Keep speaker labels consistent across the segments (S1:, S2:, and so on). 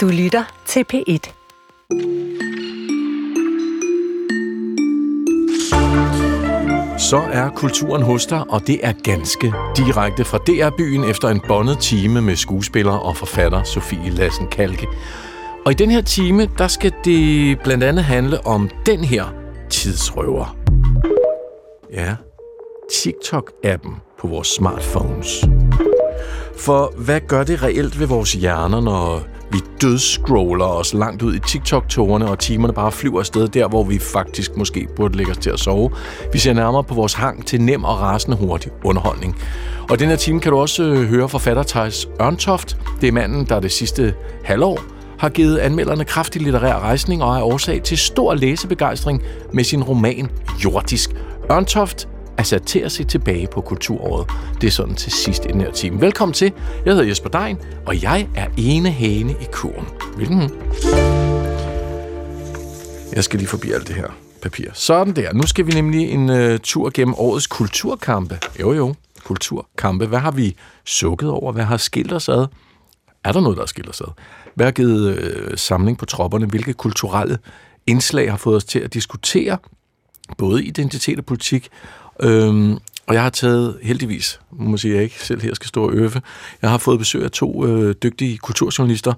S1: Du lytter til P1.
S2: Så er kulturen hos dig, og det er ganske direkte fra DR-byen efter en bondet time med skuespiller og forfatter Sofie Lassen Kalke. Og i den her time, der skal det blandt andet handle om den her tidsrøver. Ja, TikTok-appen på vores smartphones. For hvad gør det reelt ved vores hjerner, når vi dødscroller os langt ud i TikTok-tårerne, og timerne bare flyver afsted der, hvor vi faktisk måske burde lægge os til at sove. Vi ser nærmere på vores hang til nem og rasende hurtig underholdning. Og den her time kan du også øh, høre forfatter Thijs Ørntoft. Det er manden, der det sidste halvår har givet anmelderne kraftig litterær rejsning og er årsag til stor læsebegejstring med sin roman Jordisk. Ørntoft er sat til at se tilbage på kulturåret. Det er sådan til sidst i den her time. Velkommen til. Jeg hedder Jesper Dein, og jeg er ene hane i kurven. Hvilken? Jeg skal lige forbi alt det her papir. Sådan der. Nu skal vi nemlig en uh, tur gennem årets kulturkampe. Jo jo, kulturkampe. Hvad har vi sukket over? Hvad har skilt os ad? Er der noget, der har skilt os ad? Hvad har givet øh, samling på tropperne? Hvilke kulturelle indslag har fået os til at diskutere både identitet og politik? Øhm, og jeg har taget, heldigvis, må man sige, jeg ikke selv her skal stå og øve, jeg har fået besøg af to øh, dygtige kulturjournalister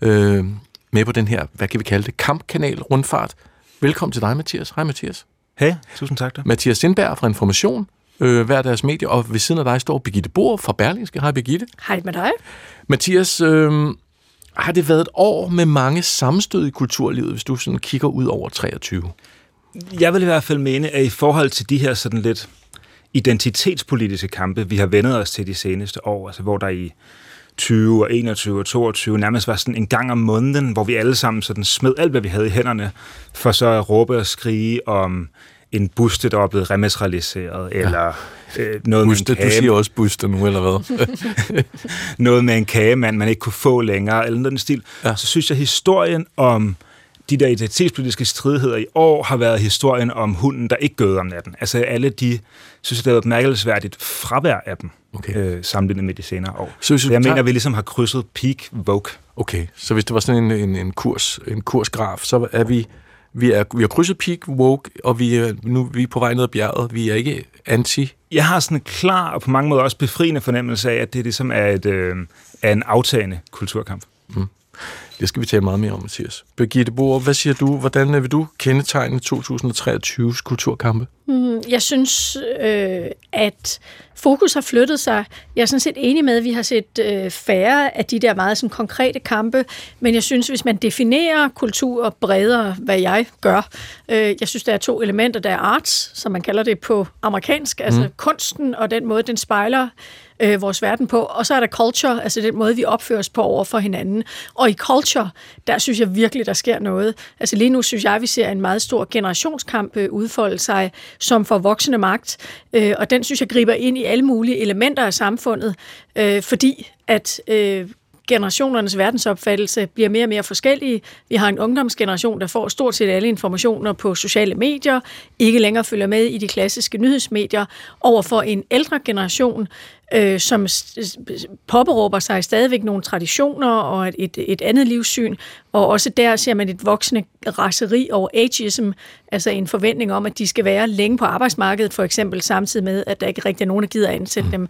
S2: øh, med på den her, hvad kan vi kalde det, kampkanal rundfart. Velkommen til dig, Mathias. Hej, Mathias.
S3: Hej, tusind tak. Da.
S2: Mathias Sindberg fra Information, øh, hver deres medie, og ved siden af dig står Birgitte Bohr fra Berlingske. Hej, Birgitte.
S4: Hej med dig.
S2: Mathias, øh, har det været et år med mange sammenstød i kulturlivet, hvis du sådan kigger ud over 23?
S3: Jeg vil i hvert fald mene, at i forhold til de her sådan lidt identitetspolitiske kampe, vi har vendet os til de seneste år, altså hvor der i 20 og 21 og 22 nærmest var sådan en gang om måneden, hvor vi alle sammen sådan smed alt, hvad vi havde i hænderne, for så at råbe og skrige om en buste, der var blevet rematerialiseret, ja. eller øh, noget
S2: buste,
S3: med en kage.
S2: Du siger også buste nu, eller hvad?
S3: noget med en kagemand, man ikke kunne få længere, eller noget den stil. Ja. Så synes jeg, historien om de der identitetspolitiske stridigheder i år har været historien om hunden, der ikke gød om natten. Altså alle de, synes jeg, det er et mærkelsesværdigt fravær af dem, okay. øh, sammenlignet med de senere år. Så, så jeg mener, at vi ligesom har krydset peak Vogue.
S2: Okay, så hvis det var sådan en, en, en, kurs, en kursgraf, så er vi, vi, er, vi har krydset peak Vogue, og vi er, nu vi er på vej ned ad bjerget. Vi er ikke anti.
S3: Jeg har sådan en klar og på mange måder også befriende fornemmelse af, at det ligesom er, et, øh, er en aftagende kulturkamp. Mm.
S2: Det skal vi tale meget mere om, Mathias. Birgitte Boer, hvad siger du? Hvordan vil du kendetegne 2023's kulturkampe?
S4: Mm, jeg synes, øh, at fokus har flyttet sig. Jeg er sådan set enig med, at vi har set øh, færre af de der meget sådan, konkrete kampe, men jeg synes, hvis man definerer kultur bredere, hvad jeg gør, øh, jeg synes, der er to elementer. Der er arts, som man kalder det på amerikansk, altså mm. kunsten og den måde, den spejler øh, vores verden på. Og så er der culture, altså den måde, vi opfører os på over for hinanden. Og i culture, der synes jeg virkelig, der sker noget. Altså lige nu synes jeg, vi ser en meget stor generationskamp øh, udfolde sig, som får voksende magt. Øh, og den synes jeg griber ind i alle mulige elementer af samfundet, øh, fordi at øh, generationernes verdensopfattelse bliver mere og mere forskellige. Vi har en ungdomsgeneration, der får stort set alle informationer på sociale medier, ikke længere følger med i de klassiske nyhedsmedier, overfor en ældre generation, øh, som påberåber sig stadigvæk nogle traditioner og et, et, et andet livssyn, og også der ser man et voksende raseri over ageism, altså en forventning om, at de skal være længe på arbejdsmarkedet, for eksempel samtidig med, at der ikke rigtig er nogen, der gider at ansætte mm. dem.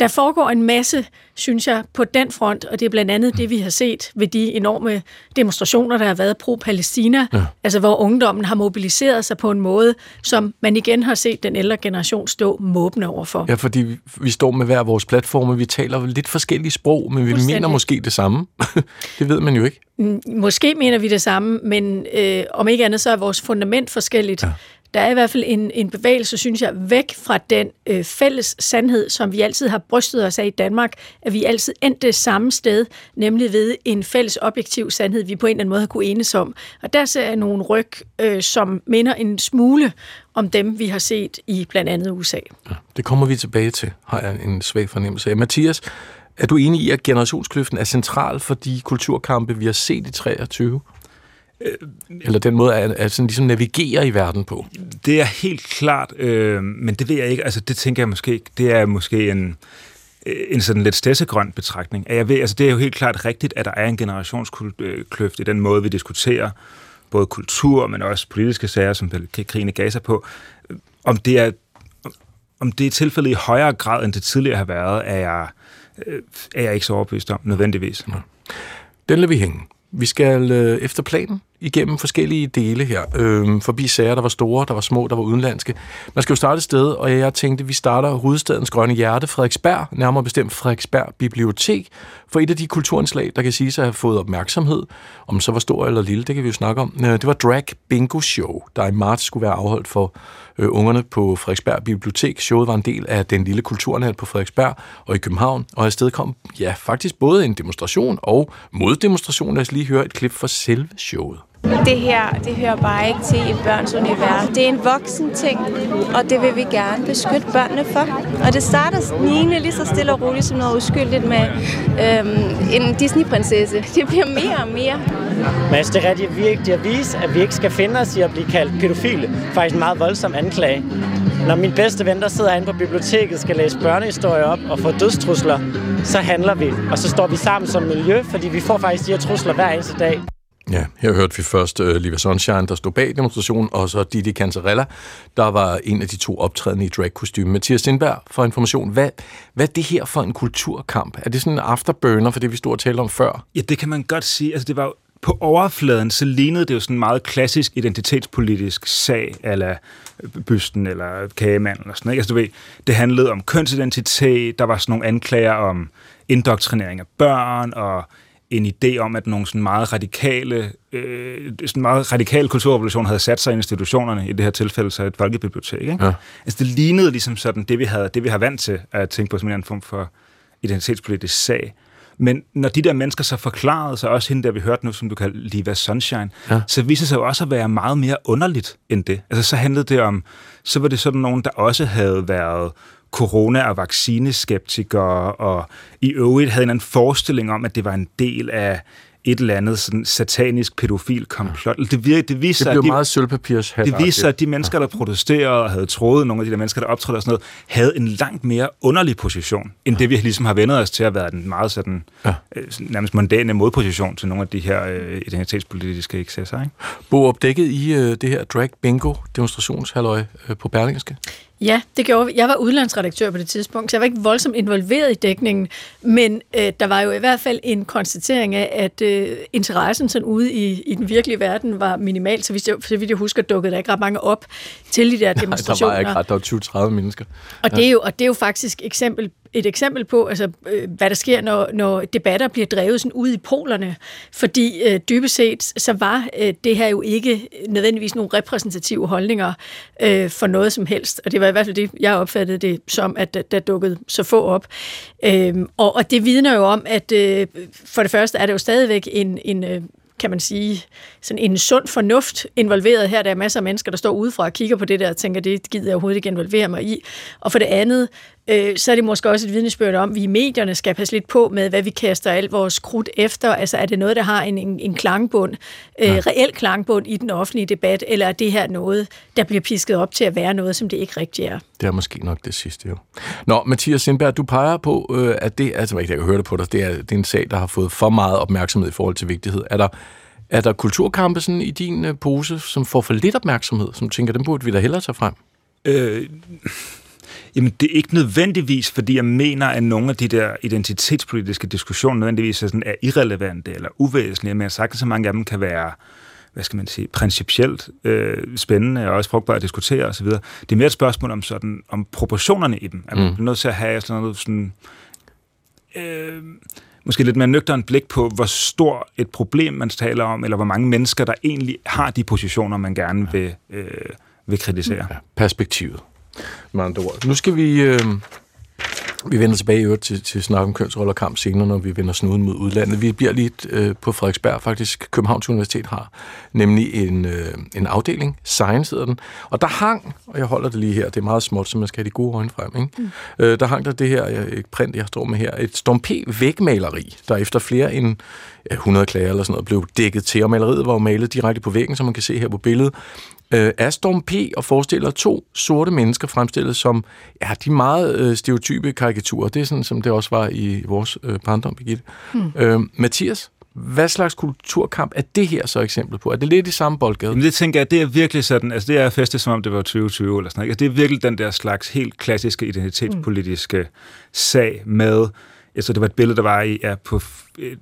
S4: Der foregår en masse, synes jeg, på den front, og det er blandt andet det, vi har set ved de enorme demonstrationer, der har været pro-Palæstina, ja. altså hvor ungdommen har mobiliseret sig på en måde, som man igen har set den ældre generation stå måbende overfor.
S2: Ja, fordi vi står med hver vores platforme, vi taler lidt forskellige sprog, men vi mener måske det samme. det ved man jo ikke.
S4: Måske mener vi det samme, men øh, om ikke andet, så er vores fundament forskelligt. Ja. Der er i hvert fald en, en bevægelse, synes jeg, væk fra den øh, fælles sandhed, som vi altid har brystet os af i Danmark, at vi altid endte det samme sted, nemlig ved en fælles objektiv sandhed, vi på en eller anden måde har kunne enes om. Og der ser jeg nogle ryg, øh, som minder en smule om dem, vi har set i blandt andet USA.
S2: Ja, det kommer vi tilbage til, har jeg en svag fornemmelse af. Mathias, er du enig i, at generationskløften er central for de kulturkampe, vi har set i 23? Øh, Eller den måde at, at sådan ligesom navigere i verden på?
S3: Det er helt klart, øh, men det ved jeg ikke. Altså, det tænker jeg måske Det er måske en en sådan lidt stessegrøn betragtning. Jeg ved, altså det er jo helt klart rigtigt, at der er en generationskløft i den måde, vi diskuterer både kultur, men også politiske sager, som krigen i Gaza på. Om det er om det er tilfældet i højere grad, end det tidligere har været, er jeg, øh, er jeg ikke så overbevist om, nødvendigvis.
S2: Den lader vi hænge. Vi skal øh, efter planen igennem forskellige dele her. Øh, forbi sager, der var store, der var små, der var udenlandske. Man skal jo starte et sted, og jeg tænkte, at vi starter hovedstadens grønne hjerte, Frederiksberg, nærmere bestemt Frederiksberg Bibliotek, for et af de kulturindslag, der kan sige sig at have fået opmærksomhed, om så var stor eller lille, det kan vi jo snakke om. Øh, det var Drag Bingo Show, der i marts skulle være afholdt for øh, ungerne på Frederiksberg Bibliotek. Showet var en del af den lille kulturnat på Frederiksberg og i København, og afsted kom, ja, faktisk både en demonstration og moddemonstration. Lad os lige høre et klip fra selve showet.
S1: Det her, det hører bare ikke til i børns univers. Det er en voksen ting, og det vil vi gerne beskytte børnene for. Og det starter snigende lige så stille og roligt som noget uskyldigt med øhm, en Disney-prinsesse. Det bliver mere og mere.
S5: Men det er rigtig vigtigt at vise, at vi ikke skal finde os i at blive kaldt pædofile. Faktisk en meget voldsom anklage. Når min bedste ven, der sidder inde på biblioteket, skal læse børnehistorier op og få dødstrusler, så handler vi. Og så står vi sammen som miljø, fordi vi får faktisk de her trusler hver eneste dag.
S2: Ja, her hørte vi først uh, Liva Sunshine, der stod bag demonstrationen, og så Didi Cantarella, der var en af de to optrædende i drag kostume. Mathias Sindberg for information. Hvad, hvad er det her for en kulturkamp? Er det sådan en afterburner for det, vi stod og talte om før?
S3: Ja, det kan man godt sige. Altså, det var på overfladen, så lignede det jo sådan en meget klassisk identitetspolitisk sag, eller øh, bysten, eller kagemanden, eller sådan noget. Altså, du ved, det handlede om kønsidentitet, der var sådan nogle anklager om indoktrinering af børn, og en idé om, at nogle sådan meget radikale, øh, sådan meget radikale kulturrevolution havde sat sig i institutionerne, i det her tilfælde så et folkebibliotek. Ikke? Ja. Altså det lignede ligesom sådan det, vi, havde, det, vi har vant til at tænke på som en form for identitetspolitisk sag. Men når de der mennesker så forklarede sig, også hende der, vi hørte nu, som du kalder Liva Sunshine, ja. så viste det sig jo også at være meget mere underligt end det. Altså så handlede det om, så var det sådan nogen, der også havde været corona- og vaccineskeptikere, og i øvrigt havde en anden forestilling om, at det var en del af et eller andet sådan satanisk pædofil komplot.
S2: Det, vir, det, viser, det blev de, meget sølvpapirs
S3: Det viser, at de mennesker, der protesterede og havde troet, nogle af de der mennesker, der optrådte og sådan noget, havde en langt mere underlig position, end det vi ligesom har vendet os til at være den meget sådan, ja. øh, nærmest mondane modposition til nogle af de her øh, identitetspolitiske excesser. Ikke?
S2: Bo, opdækket i øh, det her drag bingo demonstrationshalløj øh, på Berlingske?
S4: Ja, det gjorde vi. Jeg var udlandsredaktør på det tidspunkt, så jeg var ikke voldsomt involveret i dækningen, men øh, der var jo i hvert fald en konstatering af, at øh, interessen sådan ude i, i den virkelige verden var minimal, så vidt jeg, så vidt jeg husker, dukkede der ikke ret mange op til de der demonstrationer.
S2: Nej, der var ikke ret, der var 20-30 mennesker.
S4: Og, ja. det er jo, og det er jo faktisk eksempel et eksempel på, altså, øh, hvad der sker, når, når debatter bliver drevet sådan ud i polerne. Fordi øh, dybest set, så var øh, det her jo ikke nødvendigvis nogle repræsentative holdninger øh, for noget som helst. Og det var i hvert fald det, jeg opfattede det som, at der, der dukkede så få op. Øh, og, og det vidner jo om, at øh, for det første er det jo stadigvæk en, en øh, kan man sige, sådan en sund fornuft involveret her. Der er masser af mennesker, der står udefra og kigger på det der og tænker, det gider jeg overhovedet ikke involvere mig i. Og for det andet, øh, så er det måske også et vidnesbyrd om, at vi i medierne skal passe lidt på med, hvad vi kaster alt vores krudt efter. Altså er det noget, der har en, en, en klangbund, øh, ja. reel klangbund i den offentlige debat, eller er det her noget, der bliver pisket op til at være noget, som det ikke rigtig er?
S2: Det er måske nok det sidste, jo. Nå, Mathias Sindberg, du peger på, øh, at det, altså jeg kan høre det på dig, det er, det er en sag, der har fået for meget opmærksomhed i forhold til vigtighed. Er der, er der kulturkampe sådan i din øh, pose, som får for lidt opmærksomhed, som tænker, den burde vi da hellere tage frem? Øh,
S3: Jamen, det er ikke nødvendigvis, fordi jeg mener, at nogle af de der identitetspolitiske diskussioner nødvendigvis er, sådan, er irrelevante eller uvæsentlige, men jeg har sagt, at så mange af dem kan være hvad skal man sige, principielt øh, spændende og også frugtbare at diskutere osv. Det er mere et spørgsmål om, sådan, om proportionerne i dem. At man mm. nødt til at have sådan noget sådan, øh, måske lidt mere nøgternt blik på, hvor stor et problem man taler om, eller hvor mange mennesker, der egentlig har de positioner, man gerne vil, øh, vil kritisere. Ja,
S2: perspektivet med andre ord. Nu skal vi... Øh, vi vender tilbage i øvrigt til, til snak om kønsroller og kamp senere, når vi vender snuden mod udlandet. Vi bliver lige øh, på Frederiksberg, faktisk. Københavns Universitet har nemlig en, øh, en afdeling, Science hedder den, og der hang, og jeg holder det lige her, det er meget småt, så man skal have de gode øjne frem, ikke? Mm. Øh, der hang der det her, et print, jeg står med her, et Storm P. vægmaleri, der efter flere end 100 klager eller sådan noget, blev dækket til, og maleriet var jo malet direkte på væggen, som man kan se her på billedet. Øh, er Storm P. og forestiller to sorte mennesker fremstillet som ja, de meget øh, stereotype karikaturer. Det er sådan, som det også var i vores øh, barndom, Birgitte. Hmm. Øh, Mathias, hvad slags kulturkamp er det her så eksempel på? Er det lidt i samme boldgade?
S3: Jamen det tænker jeg, det er virkelig sådan, altså det er festet som om det var 2020 eller sådan noget. Altså, det er virkelig den der slags helt klassiske identitetspolitiske mm. sag med, altså det var et billede, der var i, ja, på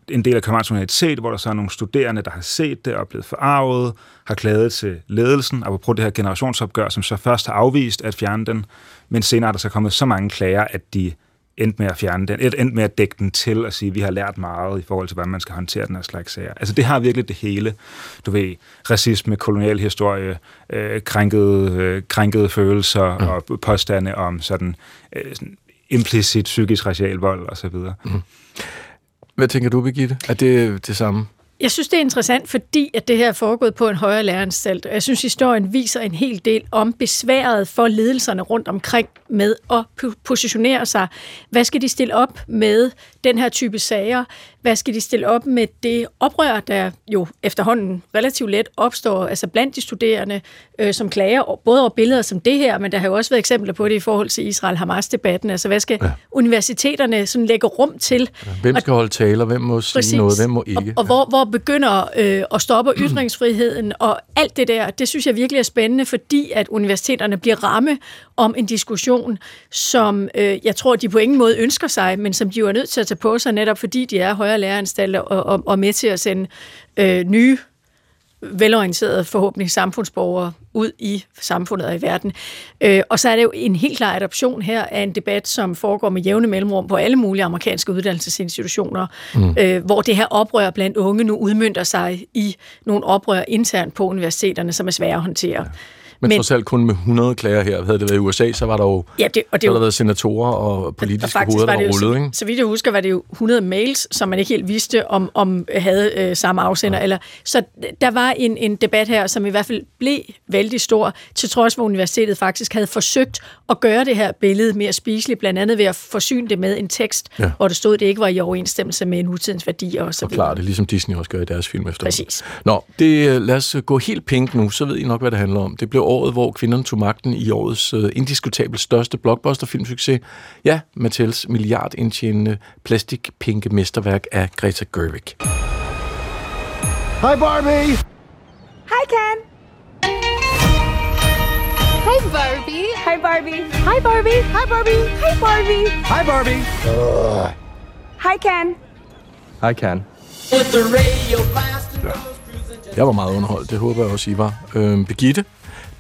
S3: en del af Københavns Universitet, hvor der så er nogle studerende, der har set det og blevet forarvet, har klaget til ledelsen, og på det her generationsopgør, som så først har afvist at fjerne den, men senere er der så kommet så mange klager, at de endte med at fjerne den, endte med at dække den til og sige, at vi har lært meget i forhold til, hvordan man skal håndtere den her slags sager. Altså det har virkelig det hele. Du ved, racisme, kolonialhistorie, øh, krænkede, øh, krænkede følelser mm. og påstande om sådan, øh, sådan implicit psykisk racial vold osv. Mm.
S2: Hvad tænker du, Birgitte? Er det det samme?
S4: Jeg synes, det er interessant, fordi at det her er foregået på en højere læreranstalt. Jeg synes, historien viser en hel del om besværet for ledelserne rundt omkring med at positionere sig. Hvad skal de stille op med den her type sager? Hvad skal de stille op med det oprør, der jo efterhånden relativt let opstår, altså blandt de studerende, øh, som klager både over billeder som det her, men der har jo også været eksempler på det i forhold til Israel-Hamas-debatten. Altså hvad skal ja. universiteterne sådan lægge rum til?
S2: Ja, hvem skal holde taler? Hvem må sige Præcis. noget? Hvem må ikke?
S4: Og, og hvor, hvor begynder øh, at stoppe ytringsfriheden og alt det der, det synes jeg virkelig er spændende, fordi at universiteterne bliver ramme om en diskussion, som øh, jeg tror, de på ingen måde ønsker sig, men som de jo er nødt til at tage på sig, netop fordi de er højere læreanstalter og, og, og med til at sende øh, nye velorienterede forhåbentlig samfundsborgere ud i samfundet og i verden. Øh, og så er det jo en helt klar adoption her af en debat, som foregår med jævne mellemrum på alle mulige amerikanske uddannelsesinstitutioner, mm. øh, hvor det her oprør blandt unge nu udmyndter sig i nogle oprør internt på universiteterne, som er svære at håndtere. Ja.
S2: Men, men trods alt kun med 100 klager her. Havde det været i USA, så var der jo ja, det, og det, så der været senatorer og politiske og hoveder, der var rullet. Ikke?
S4: Så vidt jeg husker, var det jo 100 mails, som man ikke helt vidste, om, om havde øh, samme afsender. Ja. Eller, så der var en, en debat her, som i hvert fald blev vældig stor, til trods for, at universitetet faktisk havde forsøgt at gøre det her billede mere spiseligt, blandt andet ved at forsyne det med en tekst, ja. hvor det stod, at det ikke var i overensstemmelse med nutidens værdier og så
S2: videre. det, ligesom Disney også gør i deres film efter.
S4: Præcis.
S2: Nå, det, øh, lad os gå helt pink nu, så ved I nok, hvad det handler om. Det blev året, hvor kvinderne tog magten i årets uh, indiskutabelt største blockbuster-filmsucces. Ja, Mattels milliardindtjenende plastikpinke mesterværk af Greta Gerwig.
S6: Hi Barbie!
S7: Hi Ken! Hi Barbie! Hi Barbie! Hi Barbie! Hi Barbie! Hi Barbie!
S6: Hi Barbie!
S7: Uh. Hi Ken!
S6: Hi Ken.
S2: Ja. Jeg var meget underholdt, det håber jeg også, I var. Øh, Begitte,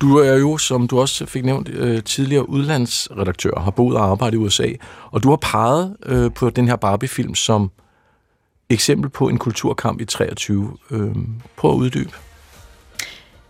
S2: du er jo, som du også fik nævnt, øh, tidligere udlandsredaktør, har boet og arbejdet i USA, og du har peget øh, på den her Barbie-film som eksempel på en kulturkamp i 23. Øh, prøv at uddybe.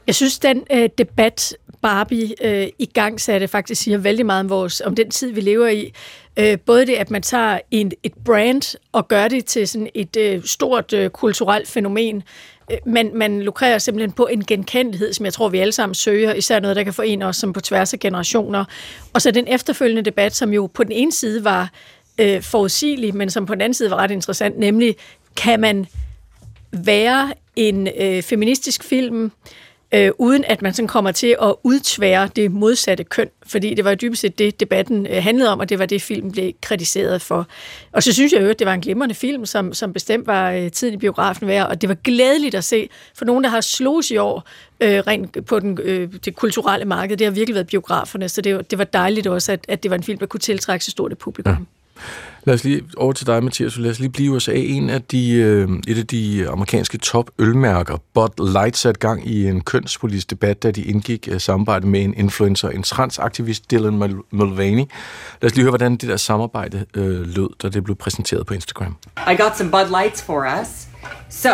S4: Jeg synes, den øh, debat, Barbie øh, i gang satte, faktisk siger vældig meget om, vores, om den tid, vi lever i. Øh, både det, at man tager en, et brand og gør det til sådan et øh, stort øh, kulturelt fænomen, Øh, man, man lukrerer simpelthen på en genkendelighed, som jeg tror, vi alle sammen søger, især noget, der kan forene os som på tværs af generationer. Og så den efterfølgende debat, som jo på den ene side var øh, forudsigelig, men som på den anden side var ret interessant, nemlig, kan man være en øh, feministisk film, øh, Øh, uden at man sådan kommer til at udtvære det modsatte køn, fordi det var dybest set det, debatten øh, handlede om, og det var det, filmen blev kritiseret for. Og så synes jeg jo, at det var en glimrende film, som, som bestemt var øh, tiden i biografen værd, og det var glædeligt at se, for nogen, der har slået i år øh, rent på den, øh, det kulturelle marked, det har virkelig været biograferne, så det, det var dejligt også, at, at det var en film, der kunne tiltrække så stort et publikum. Ja.
S2: Lad os lige over til dig, Mathias. Lad os lige blive USA. En af de, øh, et af de amerikanske top ølmærker, Bud Light, satte gang i en kønspolitisk debat, da de indgik uh, samarbejde med en influencer, en transaktivist, Dylan Mulvaney. Lad os lige høre, hvordan det der samarbejde øh, lød, da det blev præsenteret på Instagram.
S8: I got some Bud Lights for us. So,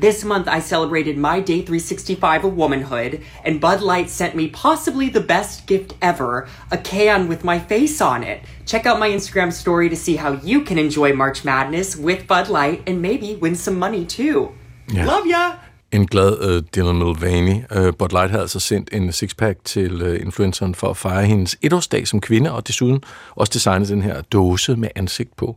S8: This month, I celebrated my day 365 of womanhood, and Bud Light sent me possibly the best gift ever a can with my face on it. Check out my Instagram story to see how you can enjoy March Madness with Bud Light and maybe win some money too. Yeah. Love ya!
S2: En glad uh, Dylan Mulvaney. Uh, Bud Light havde altså sendt en sixpack til uh, influenceren for at fejre hendes etårsdag som kvinde, og desuden også designet den her dåse med ansigt på.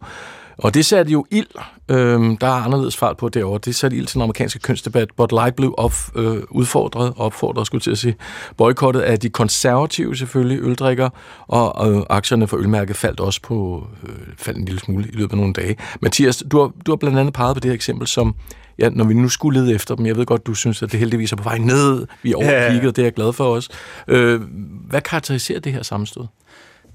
S2: Og det satte jo ild. Øhm, der er anderledes fart på derovre. Det satte ild til den amerikanske kønsdebat. Bud Light blev op, øh, udfordret, opfordret, skulle til at sige, boykottet af de konservative selvfølgelig, øldrikker, og øh, aktierne for ølmærket faldt også på, øh, faldt en lille smule i løbet af nogle dage. Mathias, du har, du har blandt andet peget på det her eksempel, som ja, når vi nu skulle lede efter dem, jeg ved godt, du synes, at det heldigvis er på vej ned, vi er overkigget, ja, det er jeg glad for os. Øh, hvad karakteriserer det her sammenstød?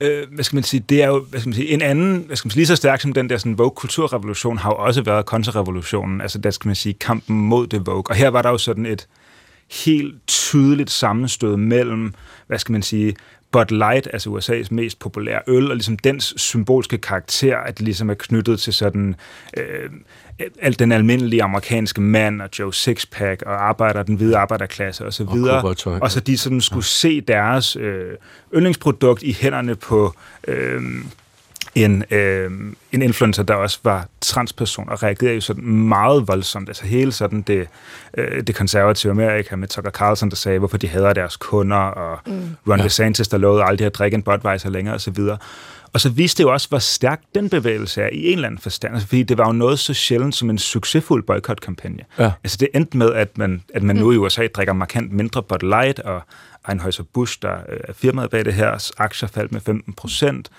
S3: Øh, hvad skal man sige, det er jo hvad skal man sige, en anden, hvad skal man sige, lige så stærk som den der sådan, Vogue-kulturrevolution har jo også været kontrarevolutionen, altså der skal man sige, kampen mod det Vogue. Og her var der jo sådan et helt tydeligt sammenstød mellem, hvad skal man sige, Bud Light, altså USA's mest populære øl, og ligesom dens symbolske karakter, at ligesom er knyttet til sådan øh, alt den almindelige amerikanske mand og Joe Sixpack og arbejder, den hvide arbejderklasse og så videre. Og, og så de sådan skulle ja. se deres øh, yndlingsprodukt i hænderne på øh, en, øh, en influencer, der også var transperson, og reagerede jo sådan meget voldsomt. Altså hele sådan det, øh, det konservative Amerika med Tucker Carlson, der sagde, hvorfor de hader deres kunder, og mm. Ron ja. DeSantis, der lovede aldrig at drikke en Budweiser længere, og så videre. Og så viste det jo også, hvor stærk den bevægelse er i en eller anden forstand. Altså, fordi det var jo noget så sjældent som en succesfuld boykotkampagne. Ja. Altså det endte med, at man, at man mm. nu i USA drikker markant mindre Bud Light, og Anheuser-Busch, der øh, er firmaet bag det her, aktier faldt med 15 procent.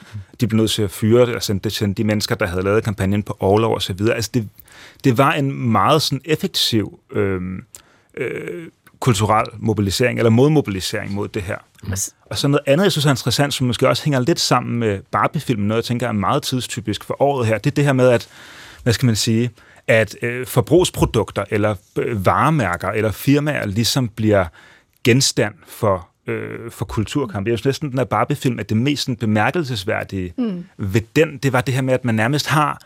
S3: De blev nødt til at fyre altså, det til de mennesker, der havde lavet kampagnen på overlov og så videre. Altså det, det var en meget sådan effektiv øh, øh, kulturel mobilisering, eller modmobilisering mod det her. Mm. Og så noget andet, jeg synes er interessant, som måske også hænger lidt sammen med Barbie-filmen, noget jeg tænker er meget tidstypisk for året her, det er det her med, at, hvad skal man sige, at øh, forbrugsprodukter eller øh, varemærker eller firmaer ligesom bliver genstand for øh, for kulturkamp. Jeg synes næsten, den her Barbie-film, at det mest bemærkelsesværdige mm. ved den, det var det her med, at man nærmest har,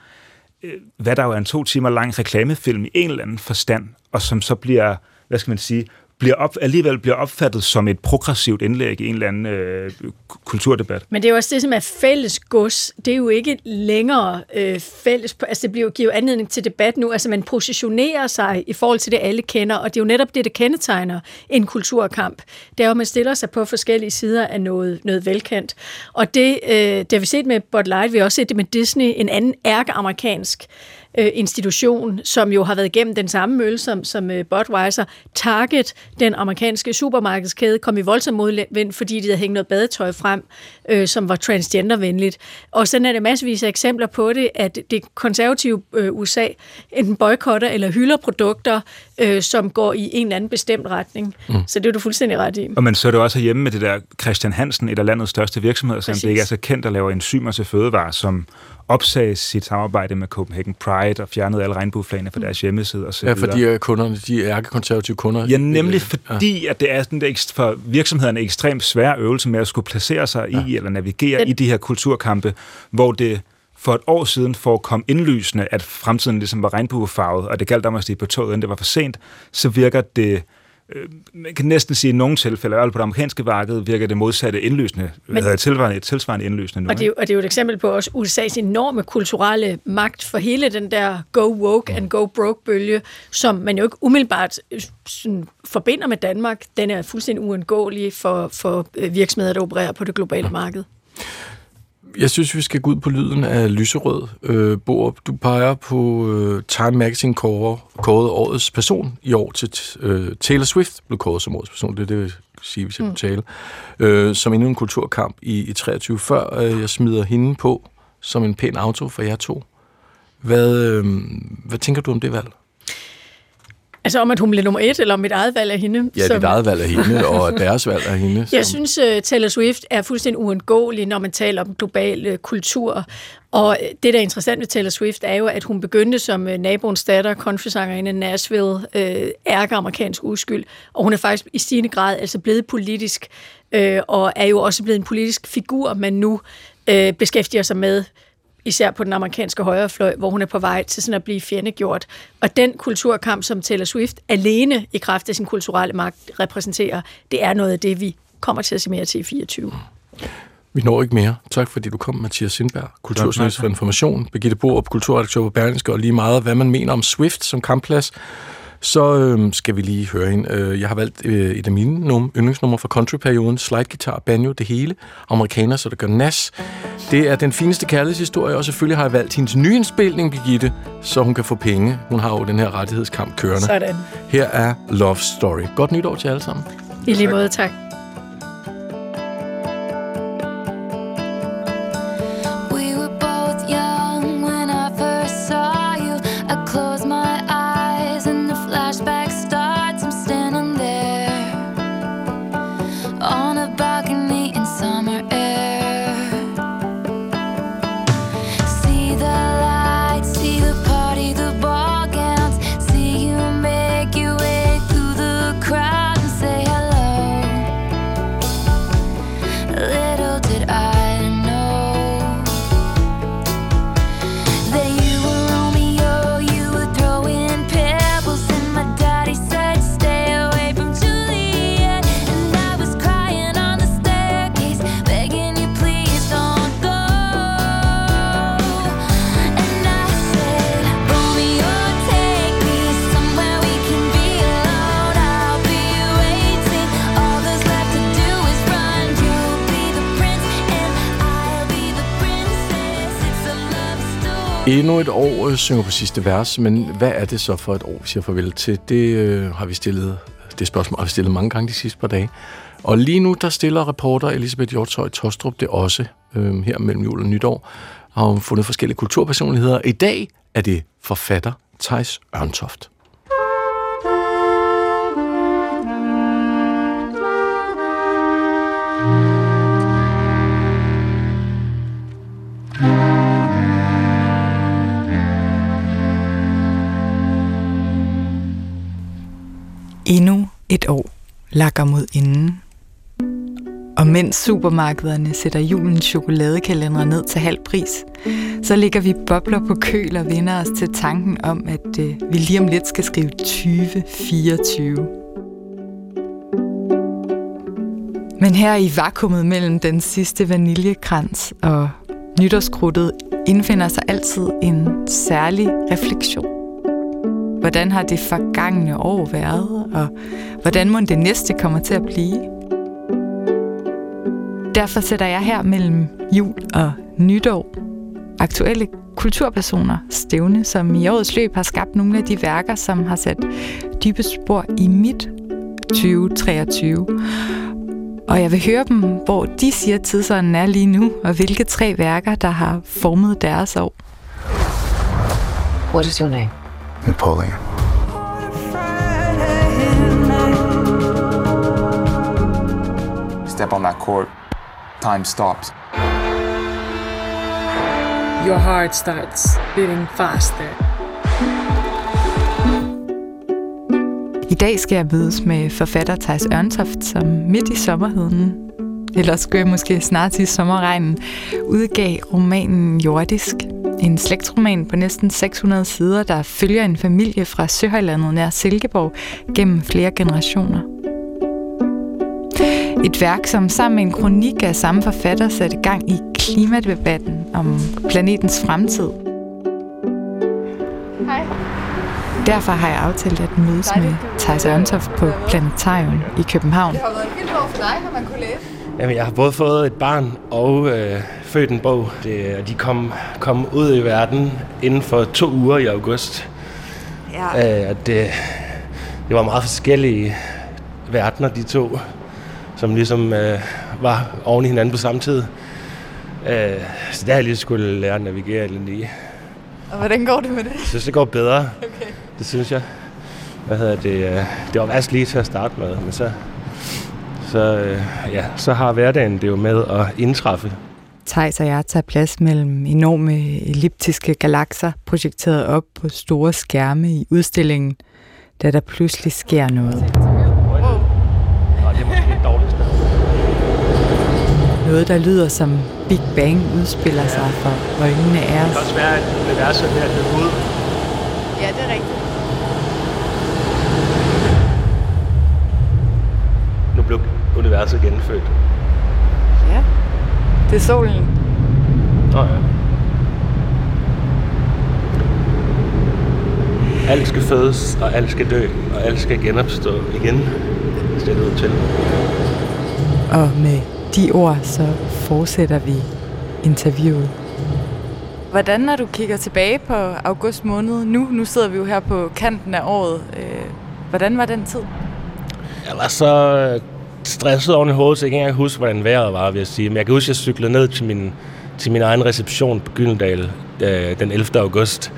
S3: øh, hvad der jo er en to timer lang reklamefilm i en eller anden forstand, og som så bliver, hvad skal man sige, bliver op, alligevel bliver opfattet som et progressivt indlæg i en eller anden øh, kulturdebat.
S4: Men det er jo også det, som er fælles gods. Det er jo ikke længere øh, fælles... Altså, det bliver, giver jo anledning til debat nu. Altså, man positionerer sig i forhold til det, alle kender, og det er jo netop det, der kendetegner en kulturkamp. Det er jo, at man stiller sig på forskellige sider af noget, noget velkendt. Og det, øh, det har vi set med Bud Light, vi har også set det med Disney, en anden ærkeamerikansk amerikansk øh, institution, som jo har været igennem den samme mølle som, som øh, Budweiser. Target, den amerikanske supermarkedskæde, kom i voldsom modvind, fordi de havde hængt noget badetøj frem, øh, som var transgendervenligt. Og sådan er det massevis af eksempler på det, at det konservative øh, USA enten boykotter eller hylder produkter, øh, som går i en eller anden bestemt retning. Mm. Så det er du fuldstændig ret i.
S3: Og man så det også hjemme med det der Christian Hansen, et af landets største virksomheder, som det ikke er så kendt at lave enzymer til fødevarer, som opsagde sit samarbejde med Copenhagen Pride og fjernede alle regnbueflagene fra deres hjemmeside og så
S2: Ja, fordi øh, kunderne, de er konservative kunder.
S3: Ja, nemlig fordi, ja. at det er sådan der, for virksomhederne ekstremt svær øvelse med at skulle placere sig ja. i eller navigere Den... i de her kulturkampe, hvor det for et år siden for at komme indlysende, at fremtiden ligesom var regnbuefarvet, og det galt om at stige på toget, inden det var for sent, så virker det øh, man kan næsten sige, at i nogle tilfælde, på det amerikanske marked, virker det modsatte indløsende, Men, hedder tilsvarende, tilsvarende indløsende nu.
S4: Og det, er, og det er jo et eksempel på også USA's enorme kulturelle magt for hele den der go woke and go broke-bølge, som man jo ikke umiddelbart øh, sådan, forbinder med Danmark. Den er fuldstændig uundgåelig for, for øh, virksomheder, der opererer på det globale marked
S2: jeg synes, vi skal gå ud på lyden af lyserød. Øh, Borup, du peger på øh, Time Magazine kåret, kåret årets person i år til øh, Taylor Swift blev kåret som årets person. Det er det, jeg vil sige, hvis jeg mm. tale. Øh, som endnu en kulturkamp i, i 23, før øh, jeg smider hende på som en pæn auto for jer to. Hvad, øh, hvad tænker du om det valg?
S4: Altså om, at hun bliver nummer et, eller om mit eget valg af hende?
S2: Ja, som... dit eget valg af hende, og deres valg af hende.
S4: Som... Jeg synes, uh, Taylor Swift er fuldstændig uundgåelig, når man taler om global uh, kultur. Og det, der er interessant ved Taylor Swift, er jo, at hun begyndte som uh, naboens datter, countrysangerinde i Nashville, uh, ærke amerikansk uskyld. Og hun er faktisk i stigende grad altså blevet politisk, uh, og er jo også blevet en politisk figur, man nu uh, beskæftiger sig med især på den amerikanske højrefløj, hvor hun er på vej til sådan at blive fjendegjort. Og den kulturkamp, som Taylor Swift alene i kraft af sin kulturelle magt repræsenterer, det er noget af det, vi kommer til at se mere til i 24.
S2: Vi når ikke mere. Tak fordi du kom, Mathias Sindberg, kulturjournalist for Information, Birgitte Borup, kulturredaktør på Berlingske, og lige meget, hvad man mener om Swift som kampplads, så øh, skal vi lige høre hende. Øh, jeg har valgt øh, et af mine num- yndlingsnumre fra countryperioden. Slide guitar, banjo, det hele. Amerikaner, så det gør nas. Det er den fineste kærlighedshistorie, og selvfølgelig har jeg valgt hendes nye indspilning, Birgitte, så hun kan få penge. Hun har jo den her rettighedskamp kørende.
S9: Sådan.
S2: Her er Love Story. Godt nytår til alle sammen.
S9: I lige måde, tak.
S2: Endnu et år øh, synger på sidste vers, men hvad er det så for et år, vi siger farvel til? Det øh, har vi stillet, det spørgsmål har vi stillet mange gange de sidste par dage. Og lige nu, der stiller reporter Elisabeth Hjortøj Tostrup det også, øh, her mellem jul og nytår, har hun fundet forskellige kulturpersonligheder. I dag er det forfatter Tejs Ørntoft.
S10: Endnu et år lakker mod inden. Og mens supermarkederne sætter julens chokoladekalender ned til halv pris, så ligger vi bobler på køl og vender os til tanken om, at øh, vi lige om lidt skal skrive 2024. Men her i vakuumet mellem den sidste vaniljekrans og nytårskruttet indfinder sig altid en særlig refleksion. Hvordan har det forgangne år været, og hvordan må det næste kommer til at blive? Derfor sætter jeg her mellem jul og nytår aktuelle kulturpersoner stævne, som i årets løb har skabt nogle af de værker, som har sat dybe spor i mit 2023. Og jeg vil høre dem, hvor de siger, at tidsånden er lige nu, og hvilke tre værker, der har formet deres år.
S5: What is your name?
S11: Napoleon.
S12: Step on that court, time stops.
S13: Your heart starts beating faster.
S10: I dag skal jeg mødes med forfatter Thijs Ørntoft, som midt i sommerheden, eller skulle jeg måske snart sige sommerregnen, udgav romanen Jordisk. En slægtsroman på næsten 600 sider, der følger en familie fra Søhøjlandet nær Silkeborg gennem flere generationer. Et værk, som sammen med en kronik af samme forfatter satte gang i klimadebatten om planetens fremtid.
S14: Hej.
S10: Derfor har jeg aftalt at mødes med Thijs Ørntoft på Planetarium i København.
S14: Det har været et vildt år for dig, har man kunne læse.
S15: Jamen, jeg har både fået et barn og øh, født en bog. Det, og de kom, kom ud i verden inden for to uger i august.
S10: Ja.
S15: Øh, og det, det var meget forskellige verdener, de to, som ligesom øh, var oven i hinanden på samme tid. Øh, så der har jeg lige skulle lære at navigere lidt i.
S14: Og hvordan går det med det?
S15: Jeg synes, det går bedre.
S14: Okay.
S15: Det synes jeg. Hvad hedder det? øh, Det var værst lige til at starte med, men så, så, øh, ja, så har hverdagen det jo med at indtræffe.
S10: Thijs og jeg tager plads mellem enorme elliptiske galakser, projekteret op på store skærme i udstillingen, da der pludselig sker noget.
S15: Nå, det er måske et dårligt sted.
S10: Noget, der lyder som Big Bang udspiller sig for øjnene af
S15: Det kan
S10: os.
S15: også være, at universet er ved at ud.
S14: Ja, det er rigtigt.
S15: Nu blev universet genfødt.
S10: Ja, det er solen.
S15: Nå ja. alt skal fødes, og alt skal dø, og alt skal genopstå igen, ser det ud til.
S10: Og med de ord, så fortsætter vi interviewet. Hvordan, når du kigger tilbage på august måned nu, nu sidder vi jo her på kanten af året, øh, hvordan var den tid?
S15: Jeg var så øh, stresset oven i hovedet, så jeg kan ikke engang huske, hvordan vejret var, vil jeg sige. Men jeg kan huske, at jeg cyklede ned til min, til min egen reception på Gyldendal øh, den 11. august.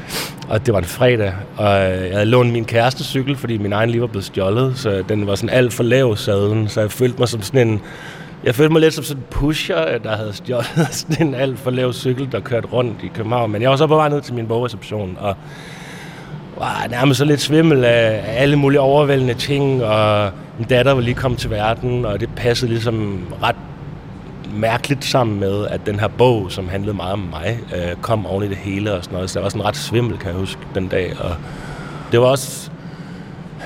S15: Og det var en fredag, og jeg havde lånt min kæreste cykel, fordi min egen lige var blevet stjålet, så den var sådan alt for lav saden, så jeg følte mig som sådan en... Jeg følte mig lidt som sådan en pusher, der havde stjålet sådan en alt for lav cykel, der kørte rundt i København. Men jeg var så på vej ned til min bogreception, og var nærmest så lidt svimmel af alle mulige overvældende ting, og min datter var lige kommet til verden, og det passede ligesom ret mærkeligt sammen med, at den her bog, som handlede meget om mig, øh, kom oven i det hele og sådan noget. Så jeg var sådan ret svimmel, kan jeg huske, den dag. Og det var også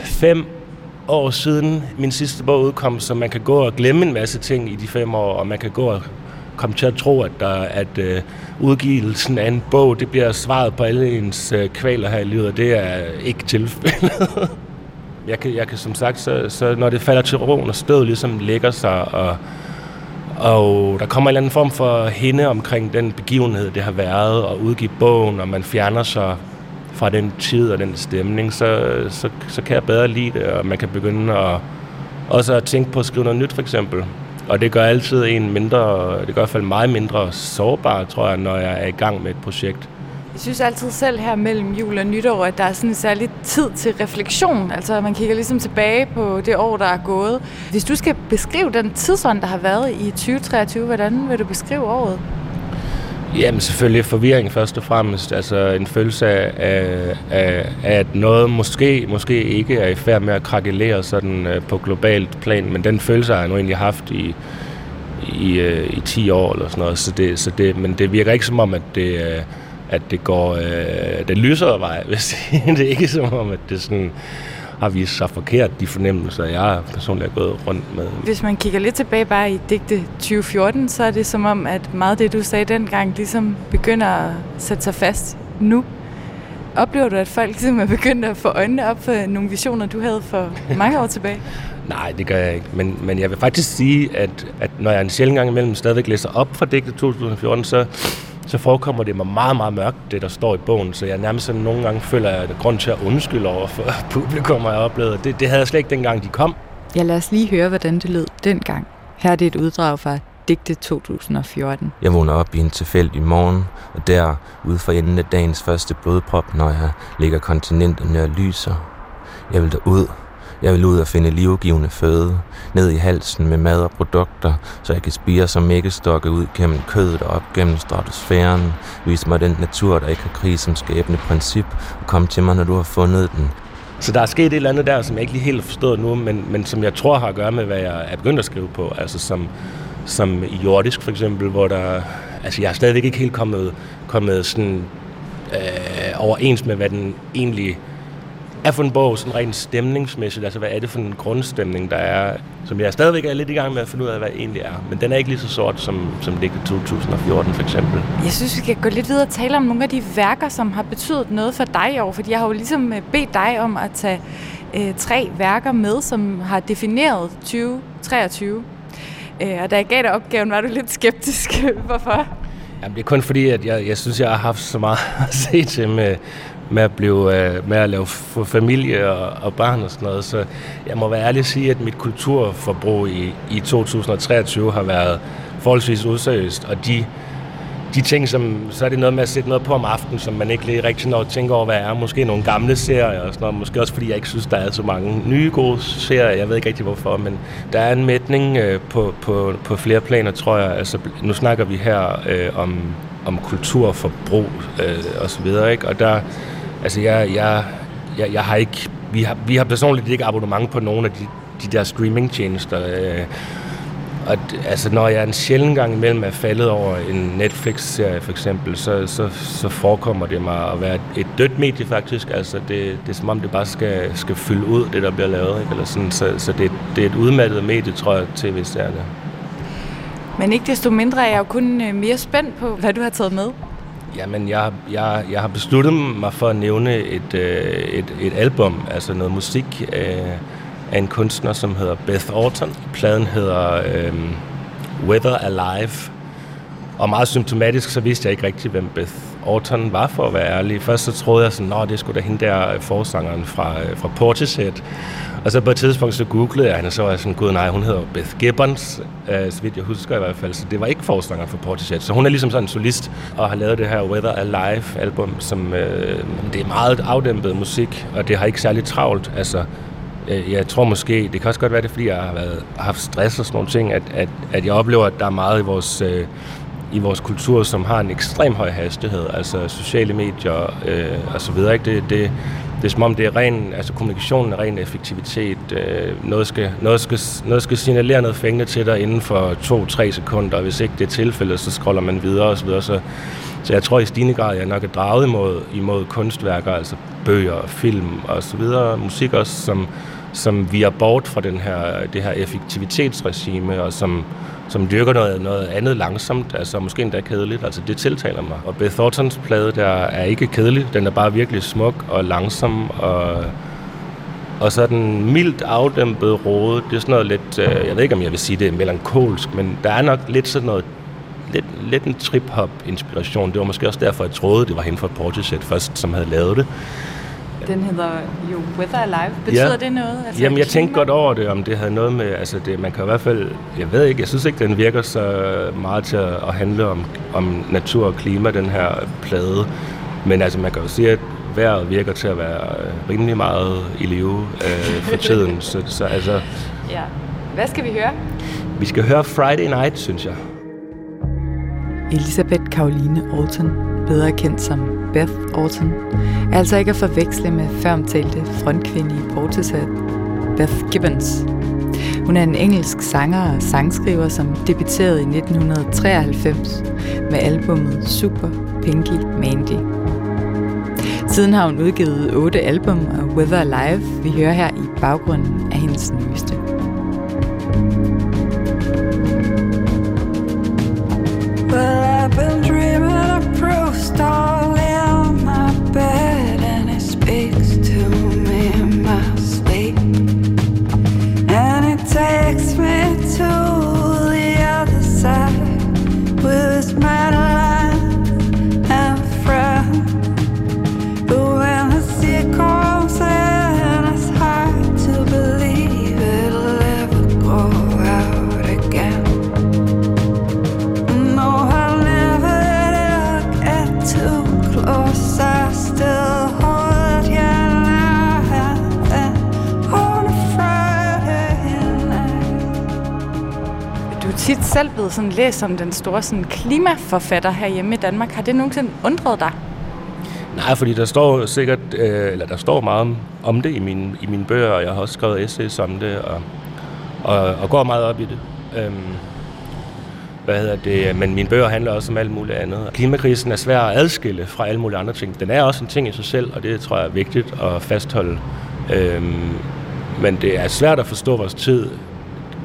S15: fem år siden min sidste bog udkom, så man kan gå og glemme en masse ting i de fem år, og man kan gå og komme til at tro, at, der, at øh, udgivelsen af en bog, det bliver svaret på alle ens øh, kvaler her i livet, og det er ikke tilfældet. jeg, kan, jeg kan som sagt, så, så når det falder til roen, og stødet ligesom lægger sig, og, og der kommer en eller anden form for hende omkring den begivenhed, det har været, og udgive bogen, og man fjerner sig fra den tid og den stemning, så, så, så kan jeg bedre lide det, og man kan begynde at, også at tænke på at skrive noget nyt, for eksempel. Og det gør altid en mindre, det gør i hvert fald meget mindre sårbar, tror jeg, når jeg er i gang med et projekt.
S10: Jeg synes altid selv her mellem jul og nytår, at der er sådan en særlig tid til refleksion. Altså man kigger ligesom tilbage på det år, der er gået. Hvis du skal beskrive den tidsånd, der har været i 2023, hvordan vil du beskrive året?
S15: Jamen selvfølgelig forvirring først og fremmest. Altså en følelse af, af, af, at noget måske, måske ikke er i færd med at krakelere sådan øh, på globalt plan, men den følelse har jeg nu egentlig haft i, i, øh, i 10 år eller sådan noget. Så det, så det, men det virker ikke som om, at det, øh, at det går øh, den lysere vej. Hvis det er ikke som om, at det sådan har vist sig forkert, de fornemmelser, jeg personligt har gået rundt med.
S10: Hvis man kigger lidt tilbage bare i digte 2014, så er det som om, at meget af det, du sagde dengang, ligesom begynder at sætte sig fast nu. Oplever du, at folk ligesom er begyndt at få øjnene op for nogle visioner, du havde for mange år tilbage?
S15: Nej, det gør jeg ikke. Men, men jeg vil faktisk sige, at, at når jeg en sjældent gang imellem stadigvæk læser op fra digte 2014, så, så forekommer det mig meget, meget mørkt, det der står i bogen. Så jeg nærmest sådan nogle gange føler, at jeg grund til at undskylde over for publikum, jeg oplevede. Det, det havde jeg slet ikke dengang, de kom.
S10: Ja, lad os lige høre, hvordan det lød dengang. Her er det et uddrag fra digte 2014.
S16: Jeg vågner op i en tilfældig morgen, og der, ude for enden af dagens første blodprop, når jeg ligger kontinenterne og lyser. Jeg vil derud. Jeg vil ud og finde livgivende føde, ned i halsen med mad og produkter, så jeg kan spire som mækkestokke ud gennem kødet og op gennem stratosfæren. vise mig den natur, der ikke har krig som skæbne princip, og kom til mig, når du har fundet den.
S15: Så der er sket et eller andet der, som jeg ikke lige helt har forstået nu, men, men som jeg tror har at gøre med, hvad jeg er begyndt at skrive på. Altså som, som i jordisk for eksempel, hvor der... Altså jeg er stadigvæk ikke helt kommet, kommet sådan øh, overens med, hvad den egentlig er for en bog, sådan rent stemningsmæssigt. Altså hvad er det for en grundstemning, der er, som jeg stadigvæk er lidt i gang med at finde ud af, hvad det egentlig er. Men den er ikke lige så sort som, som digte 2014 for eksempel.
S10: Jeg synes, vi skal gå lidt videre og tale om nogle af de værker, som har betydet noget for dig i år. Fordi jeg har jo ligesom øh, bedt dig om at tage øh, tre værker med, som har defineret 2023. Øh, og da jeg gav dig opgaven, var du lidt skeptisk. Hvorfor?
S15: Jamen, det er kun fordi, at jeg, jeg synes, jeg har haft så meget at se til med, med at, blive, øh, med at lave for familie og, og barn og sådan noget. Så jeg må være ærlig at sige, at mit kulturforbrug i, i 2023 har været forholdsvis useriøst, og de, de ting, som, så er det noget med at sætte noget på om aftenen, som man ikke lige rigtig når at tænke over, hvad er. Måske nogle gamle serier og sådan noget. Måske også fordi jeg ikke synes, der er så mange nye gode serier. Jeg ved ikke rigtig hvorfor, men der er en mætning øh, på, på, på flere planer, tror jeg. Altså, nu snakker vi her øh, om, om kulturforbrug øh, og så videre, ikke? Og der, altså jeg, jeg, jeg, jeg har ikke, vi har, vi har personligt ikke abonnement på nogen af de, de der streamingtjenester, øh, og altså, når jeg en sjældent gang imellem er faldet over en Netflix-serie for eksempel, så, så, så forekommer det mig at være et, dødt medie faktisk. Altså, det, det er som om, det bare skal, skal fylde ud, det der bliver lavet. Ikke? Eller sådan, så så det, det er et udmattet medie, tror jeg, tv-serierne.
S10: Men ikke desto mindre er jeg jo kun øh, mere spændt på, hvad du har taget med.
S15: Jamen, jeg, jeg, jeg har besluttet mig for at nævne et, øh, et, et album, altså noget musik øh, af en kunstner, som hedder Beth Orton. Pladen hedder øh, Weather Alive. Og meget symptomatisk, så vidste jeg ikke rigtig, hvem Beth Orton var, for at være ærlig. Først så troede jeg sådan, at det skulle da hende der øh, forsangeren fra, øh, fra Portishead. Og så på et tidspunkt så googlede jeg hende, og så var jeg sådan, gud nej, hun hedder Beth Gibbons, øh, så vidt jeg husker i hvert fald. Så det var ikke forsangeren fra Portishead. Så hun er ligesom sådan en solist, og har lavet det her Weather Alive album, som øh, det er meget afdæmpet musik, og det har ikke særlig travlt. Altså, øh, jeg tror måske, det kan også godt være det, fordi jeg har været, haft stress og sådan nogle ting, at, at, at jeg oplever, at der er meget i vores, øh, i vores kultur, som har en ekstrem høj hastighed, altså sociale medier øh, og så videre. Ikke? Det, det, det er som om, det er ren, altså kommunikationen er ren effektivitet. Øh, noget, skal, noget, skal, noget skal signalere noget fængende til dig inden for to-tre sekunder, og hvis ikke det er tilfældet, så scroller man videre og så videre. Så, så jeg tror i stigende grad, jeg nok er draget imod, imod kunstværker, altså bøger, film og så videre, musik også, som, som vi er bort fra den her, det her effektivitetsregime, og som, som dyrker noget, noget andet langsomt, altså måske endda kedeligt. Altså det tiltaler mig. Og Beth Thorntons plade der er ikke kedelig, den er bare virkelig smuk og langsom og og så den mildt afdæmpet råde, det er sådan noget lidt, øh, jeg ved ikke om jeg vil sige det er melankolsk, men der er nok lidt sådan noget, lidt, lidt en trip-hop inspiration. Det var måske også derfor, jeg troede, det var hende fra Portishead først, som havde lavet det.
S10: Den hedder jo Weather Alive. Betyder
S15: Ja.
S10: det noget? Altså
S15: Jamen, jeg
S10: klima?
S15: tænkte godt over det, om det havde noget med, altså det, man kan i hvert fald, jeg ved ikke, jeg synes ikke, den virker så meget til at, handle om, om natur og klima, den her plade. Men altså, man kan jo sige, at vejret virker til at være øh, rimelig meget i live øh, for tiden. så, så altså,
S10: Ja. Hvad skal vi høre?
S15: vi skal høre Friday Night, synes jeg.
S10: Elisabeth Caroline Orton, bedre kendt som Beth Orton, er altså ikke at forveksle med føromtalte frontkvinde i Portishead, Beth Gibbons. Hun er en engelsk sanger og sangskriver, som debuterede i 1993 med albummet Super Pinky Mandy. Siden har hun udgivet otte album og Weather Alive, vi hører her i baggrunden af hendes nyeste.
S11: Well, I've been
S10: stars. Selv blevet sådan læst som den store sådan, klimaforfatter herhjemme i Danmark. Har det nogensinde undret dig?
S15: Nej, fordi der står sikkert, øh, eller der står meget om, om det i mine, i mine bøger, og jeg har også skrevet essays om det, og, og, og går meget op i det. Øhm, hvad hedder det? Men mine bøger handler også om alt muligt andet. Klimakrisen er svær at adskille fra alle mulige andre ting. Den er også en ting i sig selv, og det tror jeg er vigtigt at fastholde. Øhm, men det er svært at forstå vores tid,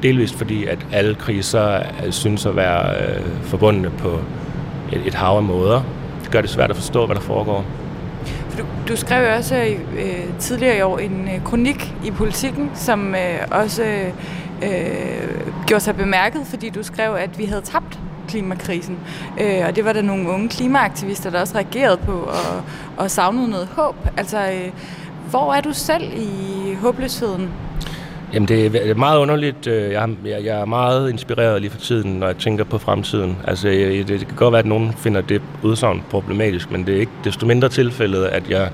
S15: delvist fordi, at alle kriser øh, synes at være øh, forbundne på et, et hav af måder. Det gør det svært at forstå, hvad der foregår.
S10: For du, du skrev jo også øh, øh, tidligere i år en øh, kronik i Politiken, som øh, også øh, gjorde sig bemærket, fordi du skrev, at vi havde tabt klimakrisen. Øh, og det var der nogle unge klimaaktivister, der også reagerede på og, og savnede noget håb. Altså, øh, hvor er du selv i håbløsheden?
S15: Jamen, det er meget underligt. Øh, jeg, er- jeg, jeg er meget inspireret lige for tiden, når jeg tænker på fremtiden. Altså, det, det kan godt være, at nogen finder det udsagn problematisk, men det er ikke desto mindre tilfældet, at jeg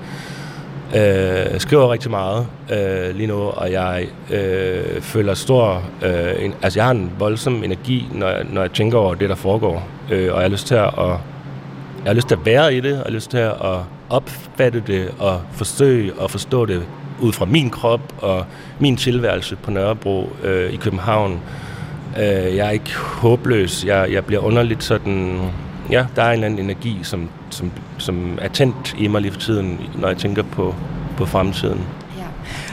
S15: øh, skriver rigtig meget øh, lige nu, og jeg øh, føler stor... Øh, en, altså, jeg har en voldsom energi, når jeg, når jeg tænker over det, der foregår, øh, og jeg har lyst til at... Jeg har lyst til at være i det, og jeg har lyst til at opfatte det og forsøge at forstå det ud fra min krop og min tilværelse på Nørrebro øh, i København. Øh, jeg er ikke håbløs. Jeg, jeg bliver underligt sådan... Ja, der er en eller anden energi, som, som, som er tændt i mig lige for tiden, når jeg tænker på, på fremtiden.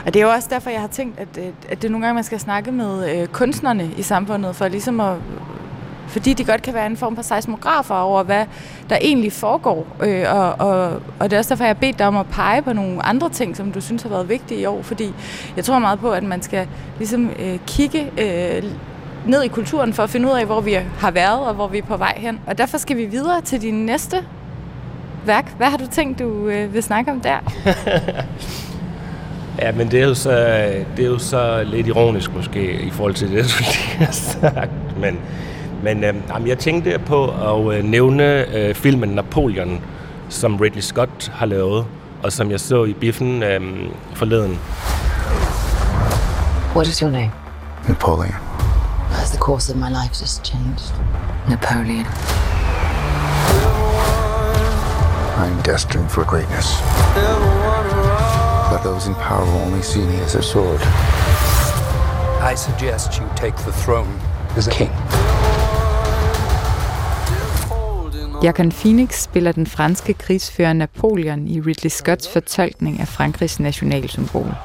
S10: Og det er jo også derfor, jeg har tænkt, at, at, det er nogle gange, man skal snakke med øh, kunstnerne i samfundet, for ligesom at fordi de godt kan være en form for seismografer over, hvad der egentlig foregår. Øh, og, og, og det er også derfor, jeg har bedt dig om at pege på nogle andre ting, som du synes har været vigtige i år, fordi jeg tror meget på, at man skal ligesom øh, kigge øh, ned i kulturen for at finde ud af, hvor vi har været og hvor vi er på vej hen. Og derfor skal vi videre til din næste værk. Hvad har du tænkt, du øh, vil snakke om der?
S15: Ja, men det er jo så, det er jo så lidt ironisk måske i forhold til det, du lige har sagt. Men, men øh, jeg tænkte på at øh, nævne øh, filmen Napoleon, som Ridley Scott har lavet, og som jeg så i biffen øh, forleden.
S17: What is your name?
S6: Napoleon.
S17: Has the course of my life just changed? Napoleon.
S6: I'm destined for greatness. But those in power will only see me as a sword. I suggest you take the throne as a king.
S10: Joaquin Phoenix spiller den franske krigsfører Napoleon i Ridley Scotts fortolkning af Frankrigs nationalsymbol.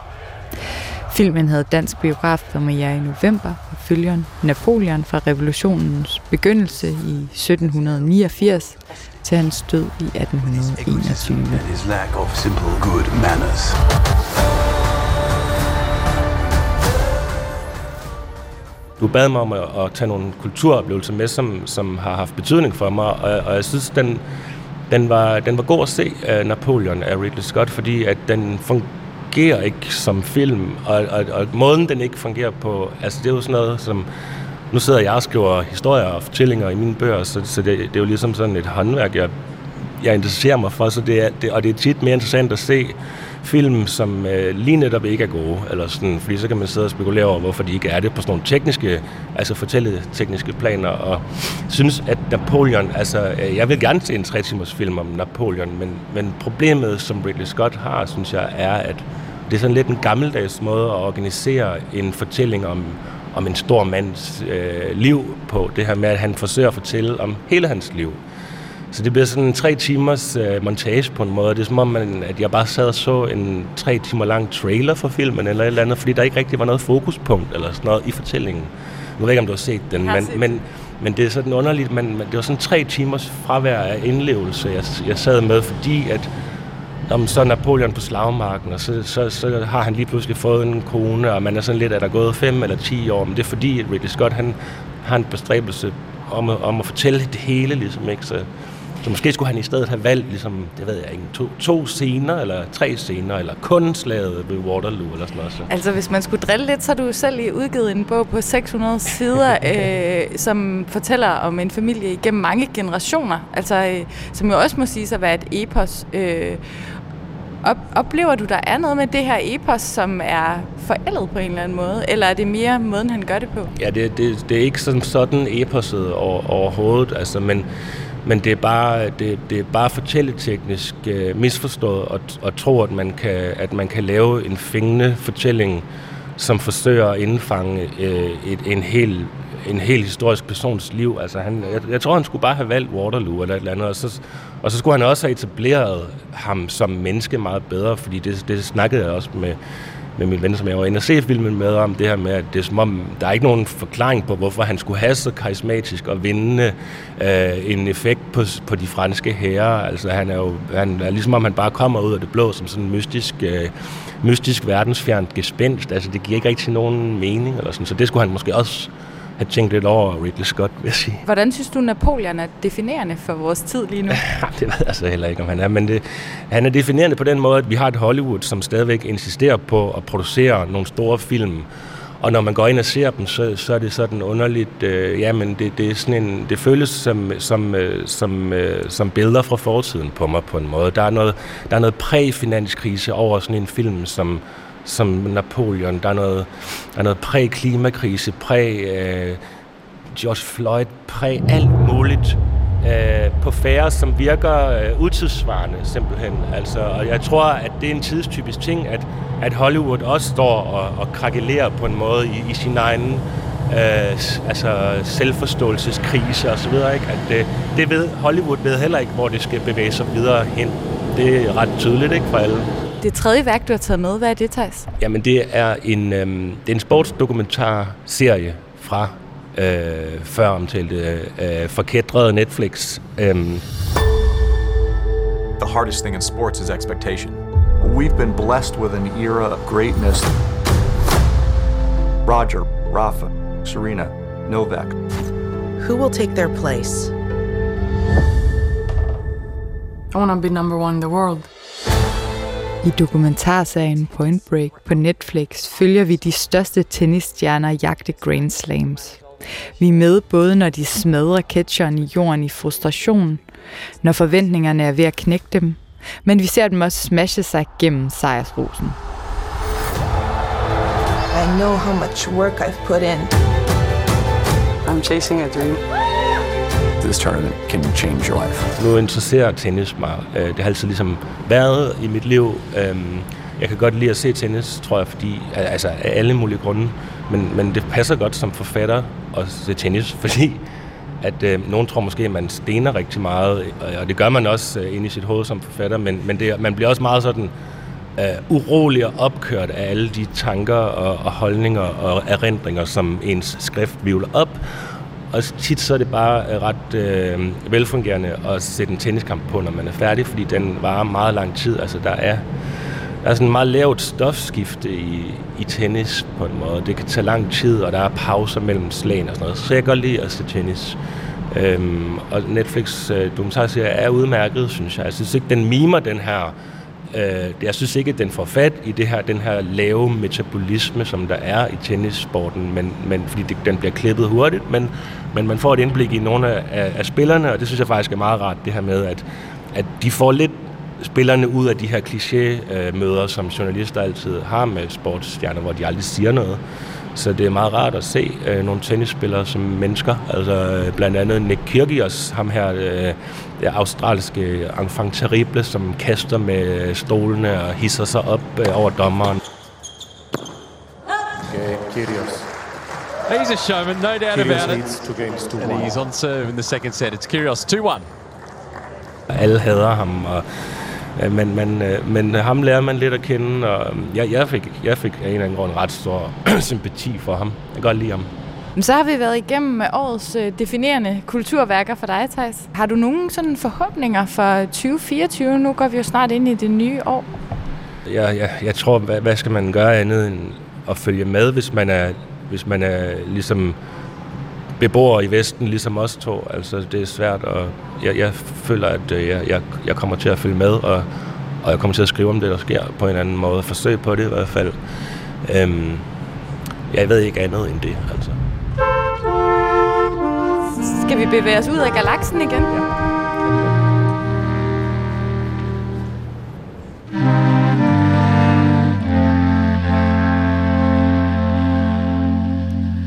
S10: Filmen havde dansk biografpremiere i november og følger Napoleon fra revolutionens begyndelse i 1789 til hans død i 1821.
S15: Du bad mig om at, at tage nogle kulturoplevelser med, som, som har haft betydning for mig, og, og jeg synes, den, den, var, den var god at se, uh, Napoleon af Ridley Scott, fordi at den fungerer ikke som film, og, og, og måden, den ikke fungerer på, altså det er jo sådan noget, som... Nu sidder jeg og skriver historier og fortællinger i mine bøger, så, så det, det er jo ligesom sådan et håndværk, jeg, jeg interesserer mig for, så det er, det, og det er tit mere interessant at se film, som øh, lige netop ikke er gode, eller sådan, fordi så kan man sidde og spekulere over, hvorfor de ikke er det på sådan nogle tekniske, altså fortælletekniske planer, og synes, at Napoleon, altså, øh, jeg vil gerne se en tre timers film om Napoleon, men, men problemet, som Ridley Scott har, synes jeg, er, at det er sådan lidt en gammeldags måde at organisere en fortælling om, om en stor mands øh, liv på, det her med, at han forsøger at fortælle om hele hans liv. Så det bliver sådan en tre timers øh, montage på en måde. Det er som om, man, at jeg bare sad og så en tre timer lang trailer for filmen eller et eller andet, fordi der ikke rigtig var noget fokuspunkt eller sådan noget i fortællingen. Nu ved jeg ikke, om du har set den, men, men, men det er sådan underligt, men, men det var sådan tre timers fravær af indlevelse, jeg, jeg sad med, fordi at om så er Napoleon på slagmarken, og så, så, så har han lige pludselig fået en kone, og man er sådan lidt, at der er gået fem eller ti år, men det er fordi, at Ridley Scott, han har en bestræbelse om at, om at fortælle det hele, ligesom, ikke? Så, så måske skulle han i stedet have valgt, ligesom, det ved jeg ikke, to, to scener, eller tre scener, eller kun slaget ved Waterloo, eller sådan noget. Så.
S10: Altså, hvis man skulle drille lidt, så har du selv lige udgivet en bog på 600 sider, øh, som fortæller om en familie igennem mange generationer. Altså, øh, som jo også må sige sig at være et epos. Øh, op, oplever du, der er noget med det her epos, som er forældet på en eller anden måde? Eller er det mere måden, han gør det på?
S15: Ja, det, det, det er ikke sådan, sådan eposet over, overhovedet, altså, men, men det er bare, det, det er bare fortælleteknisk øh, misforstået at, at tro, at man, kan, at man kan lave en fængende fortælling, som forsøger at indfange øh, et, en hel en hel historisk persons liv. Altså han, jeg, jeg tror, han skulle bare have valgt Waterloo eller et eller andet, og så, og så skulle han også have etableret ham som menneske meget bedre, fordi det, det snakkede jeg også med, med min ven, som jeg var inde og se filmen med, om det her med, at det er som om, der er ikke nogen forklaring på, hvorfor han skulle have så karismatisk og vinde øh, en effekt på, på de franske herrer. Altså han er jo, han er ligesom om han bare kommer ud af det blå som sådan en mystisk, øh, mystisk verdensfjernt gespenst. Altså det giver ikke rigtig nogen mening, eller sådan. så det skulle han måske også have tænkt lidt over Ridley Scott, vil jeg sige.
S10: Hvordan synes du, Napoleon er definerende for vores tid lige nu?
S15: det ved jeg så heller ikke, om han er, men det, han er definerende på den måde, at vi har et Hollywood, som stadigvæk insisterer på at producere nogle store film, og når man går ind og ser dem, så, så er det sådan underligt, øh, jamen det, det, er sådan en, det føles som, som, øh, som, øh, som billeder fra fortiden på mig på en måde. Der er noget, der er noget præ-finanskrise over sådan en film, som, som Napoleon. Der er noget, der er noget præ-klimakrise, præ-George øh, Floyd, præ alt muligt øh, på færre, som virker øh, utidsvarende simpelthen. Altså, og jeg tror, at det er en tidstypisk ting, at, at Hollywood også står og, og krakelerer på en måde i, i sin egen øh, altså selvforståelseskrise og så videre. Ikke? At det, det ved Hollywood ved heller ikke, hvor det skal bevæge sig videre hen. Det er ret tydeligt ikke for alle.
S10: Det tredje værk, du har taget med, hvad er det, Thijs?
S15: Jamen, det er en, øhm, det er en sportsdokumentarserie fra øh, før omtalte øh, forkædrede Netflix. Øhm,
S13: The hardest thing in sports is expectation. We've been blessed with an era of greatness. Roger, Rafa, Serena, Novak.
S18: Who will take their place?
S19: I want to be number one in the world.
S10: I dokumentarserien Point Break på Netflix følger vi de største tennisstjerner jagte Grand Slams. Vi er med både når de smadrer catcheren i jorden i frustration, når forventningerne er ved at knække dem, men vi ser dem også smashe sig gennem sejrsrosen.
S18: I know how much work I've put in.
S6: I'm chasing a dream.
S13: This tournament can change your life.
S15: Nu interesserer tennis mig. Øh, det har altid ligesom været i mit liv. Øhm, jeg kan godt lide at se tennis, tror jeg, fordi, altså af alle mulige grunde. Men, men det passer godt som forfatter at se tennis, fordi at øh, nogen tror måske, at man stener rigtig meget, og- og det gør man også øh, inde i sit hoved som forfatter, men, men det, man bliver også meget sådan øh, urolig og opkørt af alle de tanker og, og holdninger og erindringer, som ens skrift vivler op. Og tit så er det bare øh, ret øh, velfungerende at sætte en tenniskamp på, når man er færdig, fordi den varer meget lang tid. Altså der er, der er sådan en meget lavt stofskifte i, i tennis på en måde. Det kan tage lang tid, og der er pauser mellem slagene og sådan noget. Så jeg kan godt lide at se tennis. Øhm, og Netflix øh, dokumentarserie er udmærket, synes jeg. Jeg synes ikke, den mimer den her... Øh, jeg synes ikke, at den får fat i det her, den her lave metabolisme, som der er i tennissporten, men, men fordi det, den bliver klippet hurtigt, men, men man får et indblik i nogle af, af, spillerne, og det synes jeg faktisk er meget rart, det her med, at, at de får lidt spillerne ud af de her kliché-møder, øh, som journalister altid har med sportsstjerner, hvor de aldrig siger noget. Så det er meget rart at se øh, nogle tennisspillere som mennesker. Altså øh, blandt andet Nick Kyrgios, ham her, øh, det australske enfant terrible, som kaster med stolene og hisser sig op øh, over dommeren.
S20: Okay, Kyrgios.
S21: He's a showman, no doubt
S20: Kyrgios
S21: about it.
S20: two games to
S21: And
S20: one.
S21: he's on serve in the second set. It's Kyrgios 2-1.
S15: Alle hader ham, og, men, men, øh, men ham lærer man lidt at kende, og øh, jeg, jeg, fik, jeg fik af en eller anden grund ret stor sympati for ham. Jeg kan godt lide ham.
S10: Så har vi været igennem årets øh, definerende kulturværker for dig, Thijs. Har du nogen sådan forhåbninger for 2024? Nu går vi jo snart ind i det nye år.
S15: Jeg, jeg, jeg tror, hvad, hvad skal man gøre andet end at følge med, hvis man er, hvis man er ligesom beboer i Vesten, ligesom os to. Altså, det er svært, og jeg, jeg føler, at øh, jeg, jeg, jeg kommer til at følge med, og, og jeg kommer til at skrive om det, der sker på en anden måde. Forsøg på det i hvert fald. Øhm, jeg ved ikke andet end det, altså.
S10: Skal vi bevæge os ud af galaksen igen? Ja.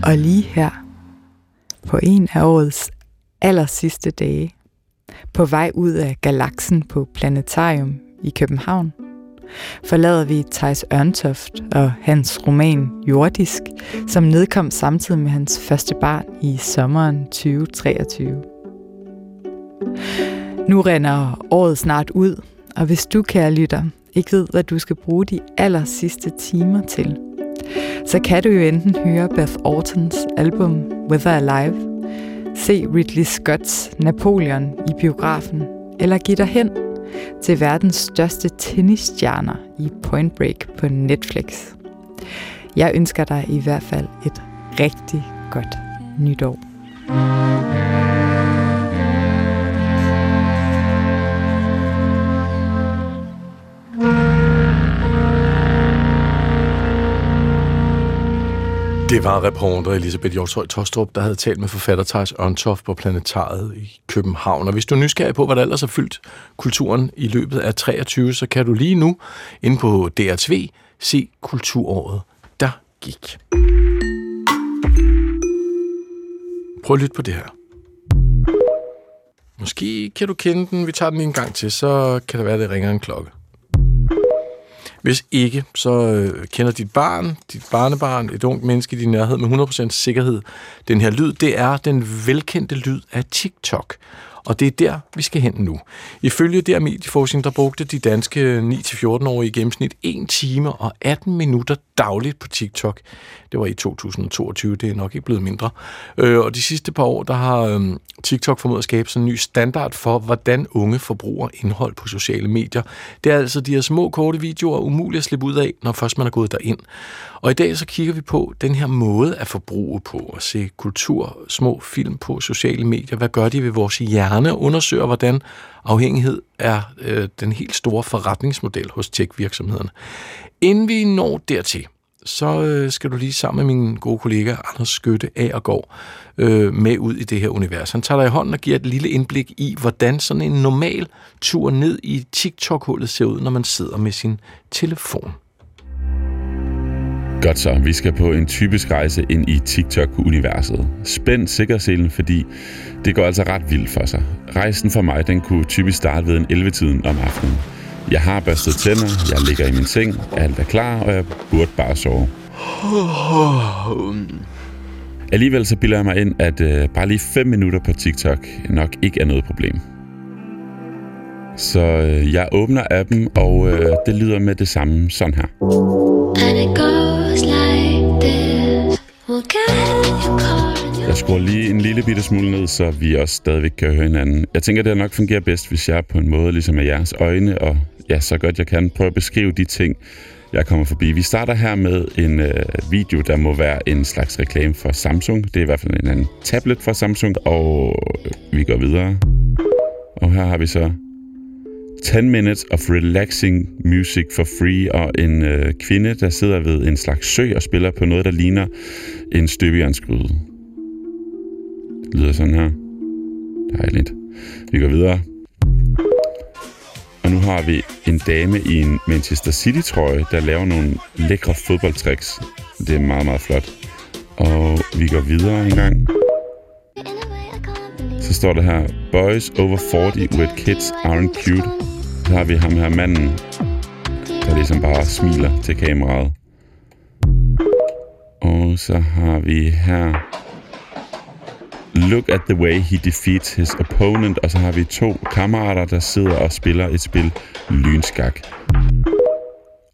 S10: Og lige her, på en af årets aller sidste dage, på vej ud af galaksen på Planetarium i København, forlader vi Thijs Ørntoft og hans roman Jordisk, som nedkom samtidig med hans første barn i sommeren 2023. Nu render året snart ud, og hvis du, kære lytter, ikke ved, hvad du skal bruge de aller sidste timer til, så kan du jo enten høre Beth Ortons album Whether Alive, se Ridley Scotts Napoleon i biografen, eller give dig hen til verdens største tennisstjerner i Point Break på Netflix. Jeg ønsker dig i hvert fald et rigtig godt nytår.
S2: Det var reporter Elisabeth Hjortøj Tostrup, der havde talt med forfatter Thijs Ørntoft på Planetariet i København. Og hvis du er nysgerrig på, hvad der ellers har fyldt kulturen i løbet af 23, så kan du lige nu inde på DRTV se kulturåret, der gik. Prøv at lytte på det her. Måske kan du kende den. Vi tager den en gang til, så kan det være, at det ringer en klokke. Hvis ikke, så øh, kender dit barn, dit barnebarn, et ungt menneske i din nærhed med 100% sikkerhed den her lyd. Det er den velkendte lyd af TikTok. Og det er der, vi skal hen nu. Ifølge der medieforskning, der brugte de danske 9-14-årige i gennemsnit 1 time og 18 minutter dagligt på TikTok. Det var i 2022, det er nok ikke blevet mindre. Øh, og de sidste par år, der har øh, TikTok formået at skabe sådan en ny standard for, hvordan unge forbruger indhold på sociale medier. Det er altså de her små, korte videoer umuligt at slippe ud af, når først man er gået derind. Og i dag så kigger vi på den her måde at forbruge på, at se kultur, små film på sociale medier. Hvad gør de ved vores hjerne? Undersøger, hvordan afhængighed er øh, den helt store forretningsmodel hos tech-virksomhederne. Inden vi når dertil, så øh, skal du lige sammen med min gode kollega Anders Skytte af og går øh, med ud i det her univers. Han tager dig i hånden og giver et lille indblik i, hvordan sådan en normal tur ned i TikTok-hullet ser ud, når man sidder med sin telefon.
S20: Godt så, vi skal på en typisk rejse ind i TikTok-universet. Spænd sikkerhedsselen, fordi det går altså ret vildt for sig. Rejsen for mig, den kunne typisk starte ved en 11-tiden om aftenen. Jeg har børstet tænder, jeg ligger i min seng, alt er klar, og jeg burde bare sove. Alligevel så bilder jeg mig ind, at øh, bare lige 5 minutter på TikTok nok ikke er noget problem. Så øh, jeg åbner appen, og øh, det lyder med det samme sådan her. Jeg skruer lige en lille bitte smule ned, så vi også stadigvæk kan høre hinanden. Jeg tænker, det nok fungerer bedst, hvis jeg på en måde ligesom er jeres øjne, og ja, så godt jeg kan prøve at beskrive de ting, jeg kommer forbi. Vi starter her med en øh, video, der må være en slags reklame for Samsung. Det er i hvert fald en anden tablet fra Samsung, og øh, vi går videre. Og her har vi så 10 minutes of relaxing music for free, og en øh, kvinde, der sidder ved en slags sø og spiller på noget, der ligner en støbejernsgryde. Det lyder sådan her. Dejligt. Vi går videre. Og nu har vi en dame i en Manchester City-trøje, der laver nogle lækre fodboldtricks. Det er meget, meget flot. Og vi går videre en gang. Så står der her, Boys over 40 with kids aren't cute. Så har vi ham her manden, der ligesom bare smiler til kameraet. Og så har vi her, Look at the way he defeats his opponent. Og så har vi to kammerater, der sidder og spiller et spil lynskak.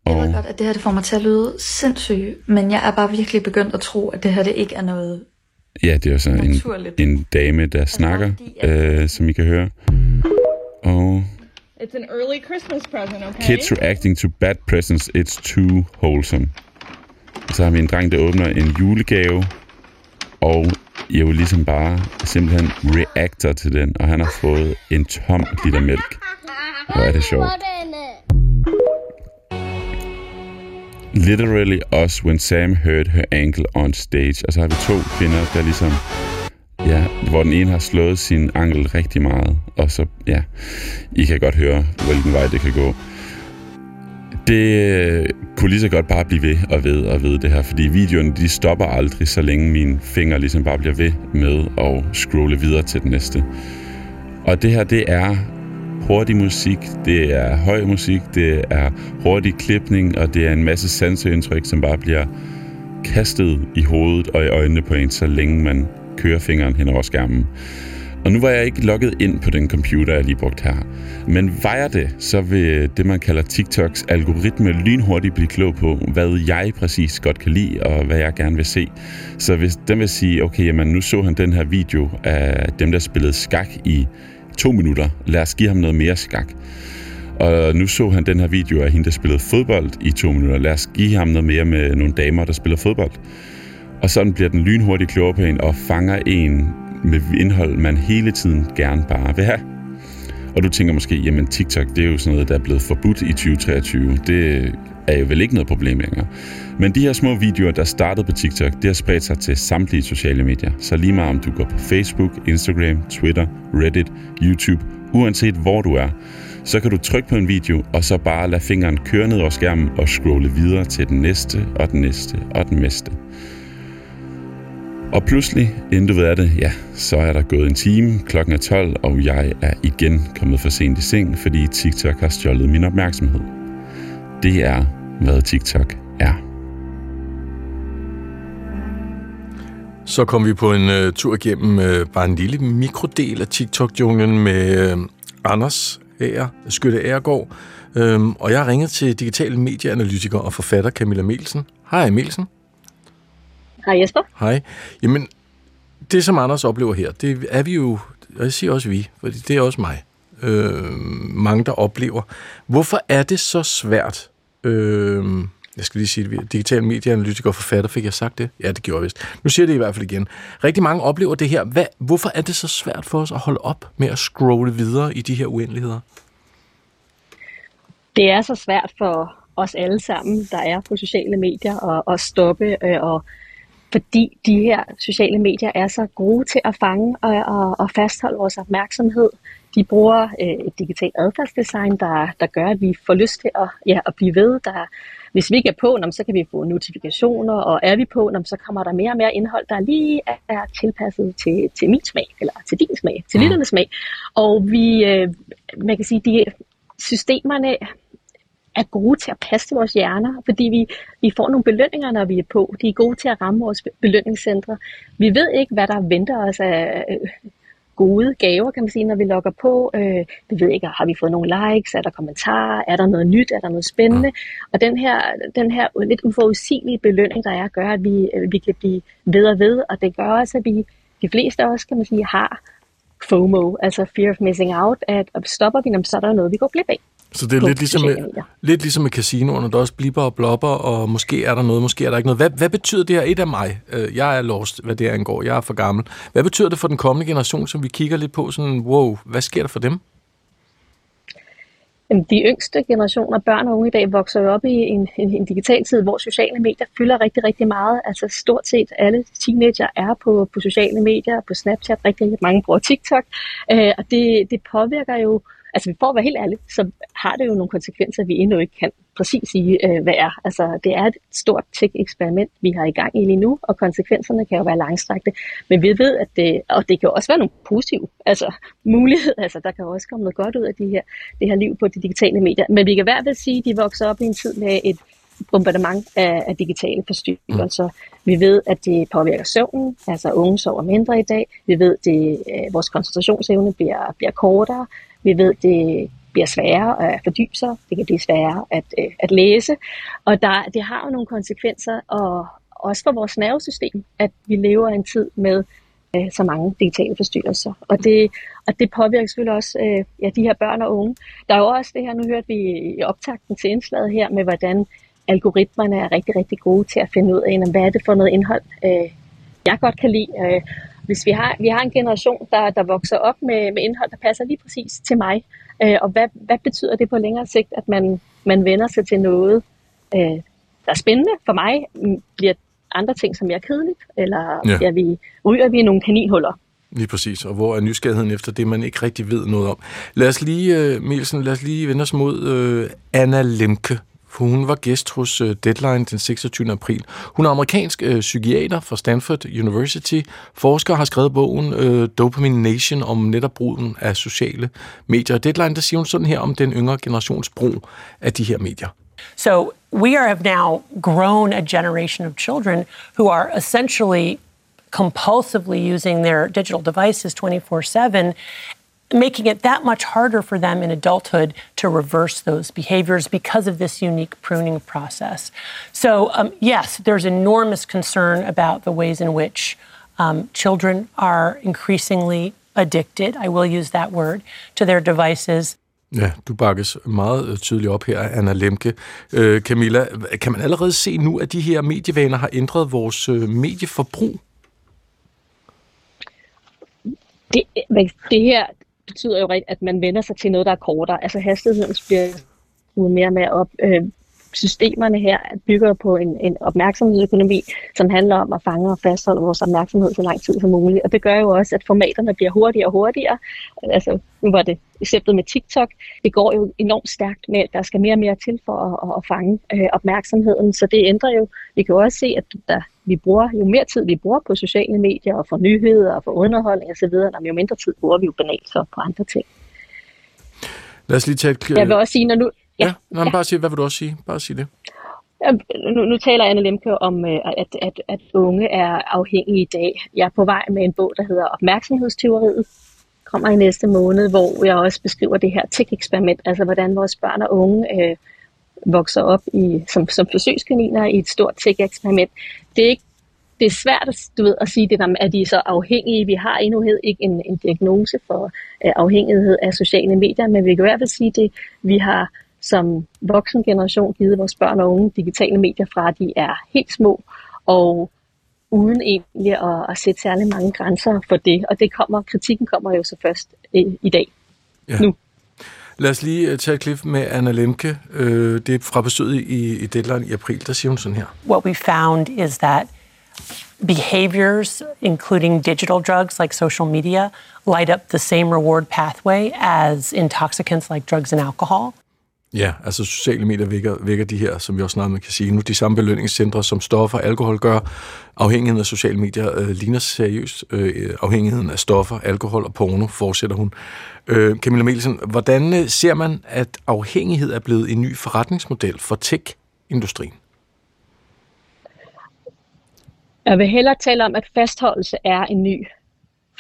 S22: Jeg ved godt, at det her det får mig til at lyde sindssygt, men jeg er bare virkelig begyndt at tro, at det her det ikke er noget...
S20: Ja, det er så en, en dame, der snakker, øh, som I kan høre. Og
S23: It's an early Christmas present, okay?
S20: kids reacting to bad presents, it's too wholesome. Så har vi en dreng, der åbner en julegave, og jeg ligesom bare simpelthen reactor til den, og han har fået en tom liter mælk. Hvor er det sjovt. Literally us when Sam hurt her ankle on stage. Og så har vi to kvinder, der ligesom... Ja, hvor den ene har slået sin ankel rigtig meget. Og så, ja, I kan godt høre, hvilken vej det kan gå. Det øh, kunne lige så godt bare blive ved og ved og ved det her, fordi videoerne de stopper aldrig, så længe mine fingre ligesom bare bliver ved med at scrolle videre til den næste. Og det her, det er hurtig musik, det er høj musik, det er hurtig klipning, og det er en masse sanseindtryk, som bare bliver kastet i hovedet og i øjnene på en, så længe man kører fingeren hen over skærmen. Og nu var jeg ikke logget ind på den computer, jeg lige brugt her. Men var jeg det, så vil det, man kalder TikToks algoritme lynhurtigt blive klog på, hvad jeg præcis godt kan lide, og hvad jeg gerne vil se. Så hvis den vil sige, okay, jamen nu så han den her video af dem, der spillede skak i to minutter. Lad os give ham noget mere skak. Og nu så han den her video af hende, der spillede fodbold i to minutter. Lad os give ham noget mere med nogle damer, der spiller fodbold. Og sådan bliver den lynhurtigt klogere på en og fanger en med indhold, man hele tiden gerne bare vil have. Og du tænker måske, jamen TikTok, det er jo sådan noget, der er blevet forbudt i 2023. Det er jo vel ikke noget problem længere. Men de her små videoer, der startede på TikTok, det har spredt sig til samtlige sociale medier. Så lige meget om du går på Facebook, Instagram, Twitter, Reddit, YouTube, uanset hvor du er, så kan du trykke på en video, og så bare lade fingeren køre ned over skærmen og scrolle videre til den næste, og den næste, og den næste. Og pludselig, inden du ved af det, ja, så er der gået en time, klokken er 12, og jeg er igen kommet for sent i seng, fordi TikTok har stjålet min opmærksomhed. Det er, hvad TikTok er.
S2: Så kom vi på en uh, tur igennem uh, øh, bare en lille mikrodel af TikTok-junglen med uh, Anders. Ager, Skytte Agergaard, øhm, og jeg har ringet til digital medieanalytiker og forfatter Camilla Melsen. Hej Melsen.
S24: Hej Jesper.
S2: Hej. Jamen, det som Anders oplever her, det er vi jo, og jeg siger også vi, for det er også mig, øh, mange der oplever. Hvorfor er det så svært, øh, jeg skal lige sige det, digital medieanalytiker og forfatter, fik jeg sagt det? Ja, det gjorde jeg vist. Nu siger det i hvert fald igen. Rigtig mange oplever det her. Hvad, hvorfor er det så svært for os at holde op med at scrolle videre i de her uendeligheder?
S24: Det er så svært for os alle sammen, der er på sociale medier, at, at stoppe, øh, og fordi de her sociale medier er så gode til at fange og, og, og fastholde vores opmærksomhed. De bruger øh, et digitalt adfærdsdesign, der, der gør, at vi får lyst til at, ja, at blive ved. Der, hvis vi ikke er på, så kan vi få notifikationer, og er vi på, så kommer der mere og mere indhold, der lige er, tilpasset til, til min smag, eller til din smag, til lytternes smag. Og vi, øh, man kan sige, de systemerne er gode til at passe til vores hjerner, fordi vi, vi får nogle belønninger, når vi er på. De er gode til at ramme vores belønningscentre. Vi ved ikke, hvad der venter os af øh, gode gaver, kan man sige, når vi logger på. Øh, vi ved ikke, har vi fået nogle likes, er der kommentarer, er der noget nyt, er der noget spændende. Og den her, den her lidt uforudsigelige belønning, der er, gør, at vi, øh, vi kan blive ved og ved, og det gør også, at vi, de fleste af os, kan man sige, har FOMO, altså fear of missing out, at stopper vi, så er der noget, vi går glip af.
S2: Så det er lidt ligesom, med, lidt ligesom med casinoerne, der også blipper og blopper, og måske er der noget, måske er der ikke noget. Hvad, hvad betyder det her? Et af mig, øh, jeg er lost, hvad det angår, jeg er for gammel. Hvad betyder det for den kommende generation, som vi kigger lidt på, sådan, wow, hvad sker der for dem?
S24: De yngste generationer, børn og unge i dag, vokser jo op i en, en, en digital tid, hvor sociale medier fylder rigtig, rigtig meget. Altså stort set alle teenager er på, på sociale medier, på Snapchat, rigtig, rigtig mange bruger TikTok. Øh, og det, det påvirker jo, altså for at være helt ærlig, så har det jo nogle konsekvenser, vi endnu ikke kan præcis sige, øh, hvad er. Altså det er et stort tech-eksperiment, vi har i gang i lige nu, og konsekvenserne kan jo være langstrakte. Men vi ved, at det, og det kan jo også være nogle positive altså, muligheder, altså der kan jo også komme noget godt ud af de her, det her liv på de digitale medier. Men vi kan i hvert fald sige, at de vokser op i en tid med et bombardement af, af digitale forstyrrelser. Vi ved, at det påvirker søvnen, altså unge sover mindre i dag. Vi ved, at det, øh, vores koncentrationsevne bliver, bliver kortere. Vi ved, det bliver sværere at fordybe sig. Det kan blive sværere at, øh, at læse. Og der, det har jo nogle konsekvenser, og også for vores nervesystem, at vi lever en tid med øh, så mange digitale forstyrrelser. Og det, og det påvirker selvfølgelig også øh, ja, de her børn og unge. Der er jo også det her, nu hørte vi i optakten til indslaget her, med hvordan algoritmerne er rigtig, rigtig gode til at finde ud af, hvad er det for noget indhold, øh, jeg godt kan lide. Øh, hvis vi har, vi har en generation, der, der vokser op med, med indhold, der passer lige præcis til mig, øh, og hvad, hvad betyder det på længere sigt, at man, man vender sig til noget, øh, der er spændende for mig, mm, bliver andre ting, som er kedeligt, eller
S2: Ja.
S24: bliver vi, ryger vi i nogle kaninhuller.
S2: Lige præcis, og hvor er nysgerrigheden efter det, man ikke rigtig ved noget om. Lad os lige, uh, Mielsen, lad os lige vende os mod uh, Anna Lemke, for hun var gæst hos øh, Deadline den 26. april. Hun er amerikansk øh, psykiater fra Stanford University. Forsker har skrevet bogen øh, Dopamine Nation om netop brugen af sociale medier. Deadline, der siger hun sådan her om den yngre generations brug af de her medier.
S25: So we are, have now grown a generation of children who are essentially compulsively using their digital devices 24 7, making it that much harder for them in adulthood to reverse those behaviors because of this unique pruning process. So, um, yes, there's enormous concern about the ways in which um, children are increasingly addicted, I will use that word, to their devices.
S2: Ja, du bakkes meget øh, tydeligt op her, Anna Lemke. Øh, Camilla, kan man allerede se nu, at de her medievaner har ændret vores øh, medieforbrug?
S24: det, men det her betyder jo rigtigt, at man vender sig til noget, der er kortere. Altså hastigheden bliver skruet mere og mere op. Øh, systemerne her bygger på en, en opmærksomhedsøkonomi, som handler om at fange og fastholde vores opmærksomhed så lang tid som muligt. Og det gør jo også, at formaterne bliver hurtigere og hurtigere. Altså, nu var det eksemplet med TikTok. Det går jo enormt stærkt med, at der skal mere og mere til for at, at, at fange øh, opmærksomheden. Så det ændrer jo. Vi kan jo også se, at der, vi bruger, jo mere tid vi bruger på sociale medier og for nyheder og for underholdning osv., jo mindre tid bruger vi jo banalt så på andre ting.
S2: Lad os lige tage et...
S24: Jeg vil også sige, når nu...
S2: Ja, ja, nej, men bare sige, hvad vil du også sige? Bare sige det.
S24: Nu, nu taler Anne Lemke om, øh, at, at, at unge er afhængige i dag. Jeg er på vej med en bog, der hedder Opmærksomhedsteoriet. kommer i næste måned, hvor jeg også beskriver det her tech-eksperiment, altså hvordan vores børn og unge øh, vokser op i, som, som forsøgskaniner i et stort tech-eksperiment. Det er ikke det er svært at, du ved, at sige det der at de er så afhængige. Vi har endnu ikke en, en diagnose for uh, afhængighed af sociale medier, men vi kan i hvert fald sige det, vi har som voksen generation givet vores børn og unge digitale medier fra, at de er helt små, og uden egentlig at, at sætte særlig mange grænser for det. Og det kommer, kritikken kommer jo så først i, i dag.
S2: Ja.
S24: Nu.
S2: Lad os lige øh, tage et klip med Anna Lemke. Øh, det er fra besøget i, i Deadline i april. Der siger hun sådan her.
S25: What we found is that behaviors, including digital drugs like social media, light up the same reward pathway as intoxicants like drugs and alcohol.
S2: Ja, altså sociale medier vækker, vækker de her, som vi også snart man kan sige nu, de samme belønningscentre, som stoffer og alkohol gør. Afhængigheden af sociale medier øh, ligner seriøst øh, afhængigheden af stoffer, alkohol og porno, fortsætter hun. Øh, Camilla Melsen, hvordan øh, ser man, at afhængighed er blevet en ny forretningsmodel for tech-industrien?
S24: Jeg vil hellere tale om, at fastholdelse er en ny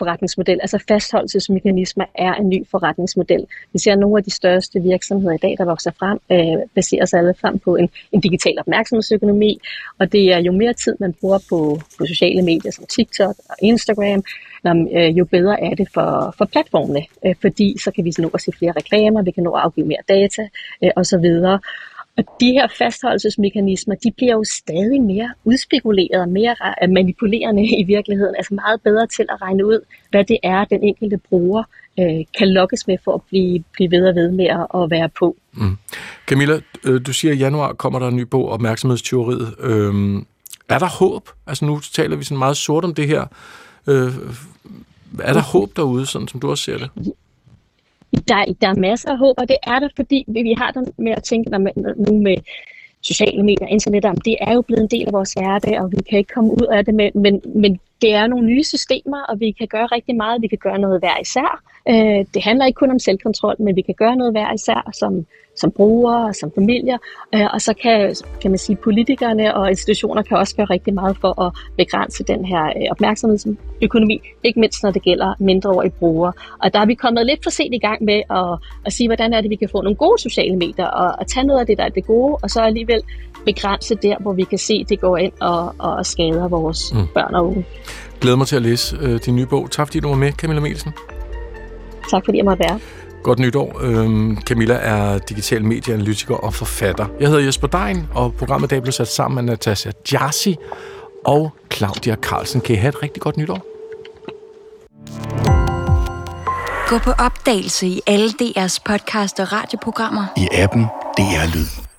S24: forretningsmodel. Altså fastholdelsesmekanismer er en ny forretningsmodel. Vi ser, nogle af de største virksomheder i dag, der vokser frem, øh, baserer sig alle frem på en, en digital opmærksomhedsøkonomi, og det er jo mere tid, man bruger på, på sociale medier som TikTok og Instagram, øh, jo bedre er det for, for platformene, øh, fordi så kan vi nå at se flere reklamer, vi kan nå at afgive mere data øh, osv., og de her fastholdelsesmekanismer, de bliver jo stadig mere udspekuleret, mere ra- manipulerende i virkeligheden, altså meget bedre til at regne ud, hvad det er, den enkelte bruger øh, kan lokkes med for at blive, blive ved og ved med at, at være på.
S2: Mm. Camilla, øh, du siger, at i januar kommer der en ny bog, Opmærksomhedsteoriet. Øhm, er der håb? Altså nu taler vi sådan meget sort om det her. Øh, er der håb derude, sådan som du også ser det?
S24: Der, der er masser af håb, og det er der, fordi vi har det med at tænke der nu med sociale medier, internet, om det er jo blevet en del af vores hverdag, og vi kan ikke komme ud af det, men, men, men det er nogle nye systemer, og vi kan gøre rigtig meget. Vi kan gøre noget hver især. Øh, det handler ikke kun om selvkontrol, men vi kan gøre noget hver især som, som brugere og som familier. Øh, og så kan, kan man sige, politikerne og institutioner kan også gøre rigtig meget for at begrænse den her øh, opmærksomhedsøkonomi, ikke mindst når det gælder mindreårige brugere. Og der er vi kommet lidt for sent i gang med at, at sige, hvordan er det, vi kan få nogle gode sociale medier, og at tage noget af det, der er det gode, og så alligevel begrænse der, hvor vi kan se, det går ind og, og skader vores mm. børn og unge.
S2: Glæder mig til at læse øh, din nye bog. Tak fordi du var med, Camilla Mielsen.
S24: Tak fordi jeg måtte være.
S2: Godt nytår. Øhm, Camilla er digital medieanalytiker og forfatter. Jeg hedder Jesper Dein, og programmet i dag blev sat sammen med Natasha Jassi og Claudia Carlsen. Kan I have et rigtig godt nytår?
S9: Gå på opdagelse i alle DR's podcast og radioprogrammer.
S26: I appen DR Lyd.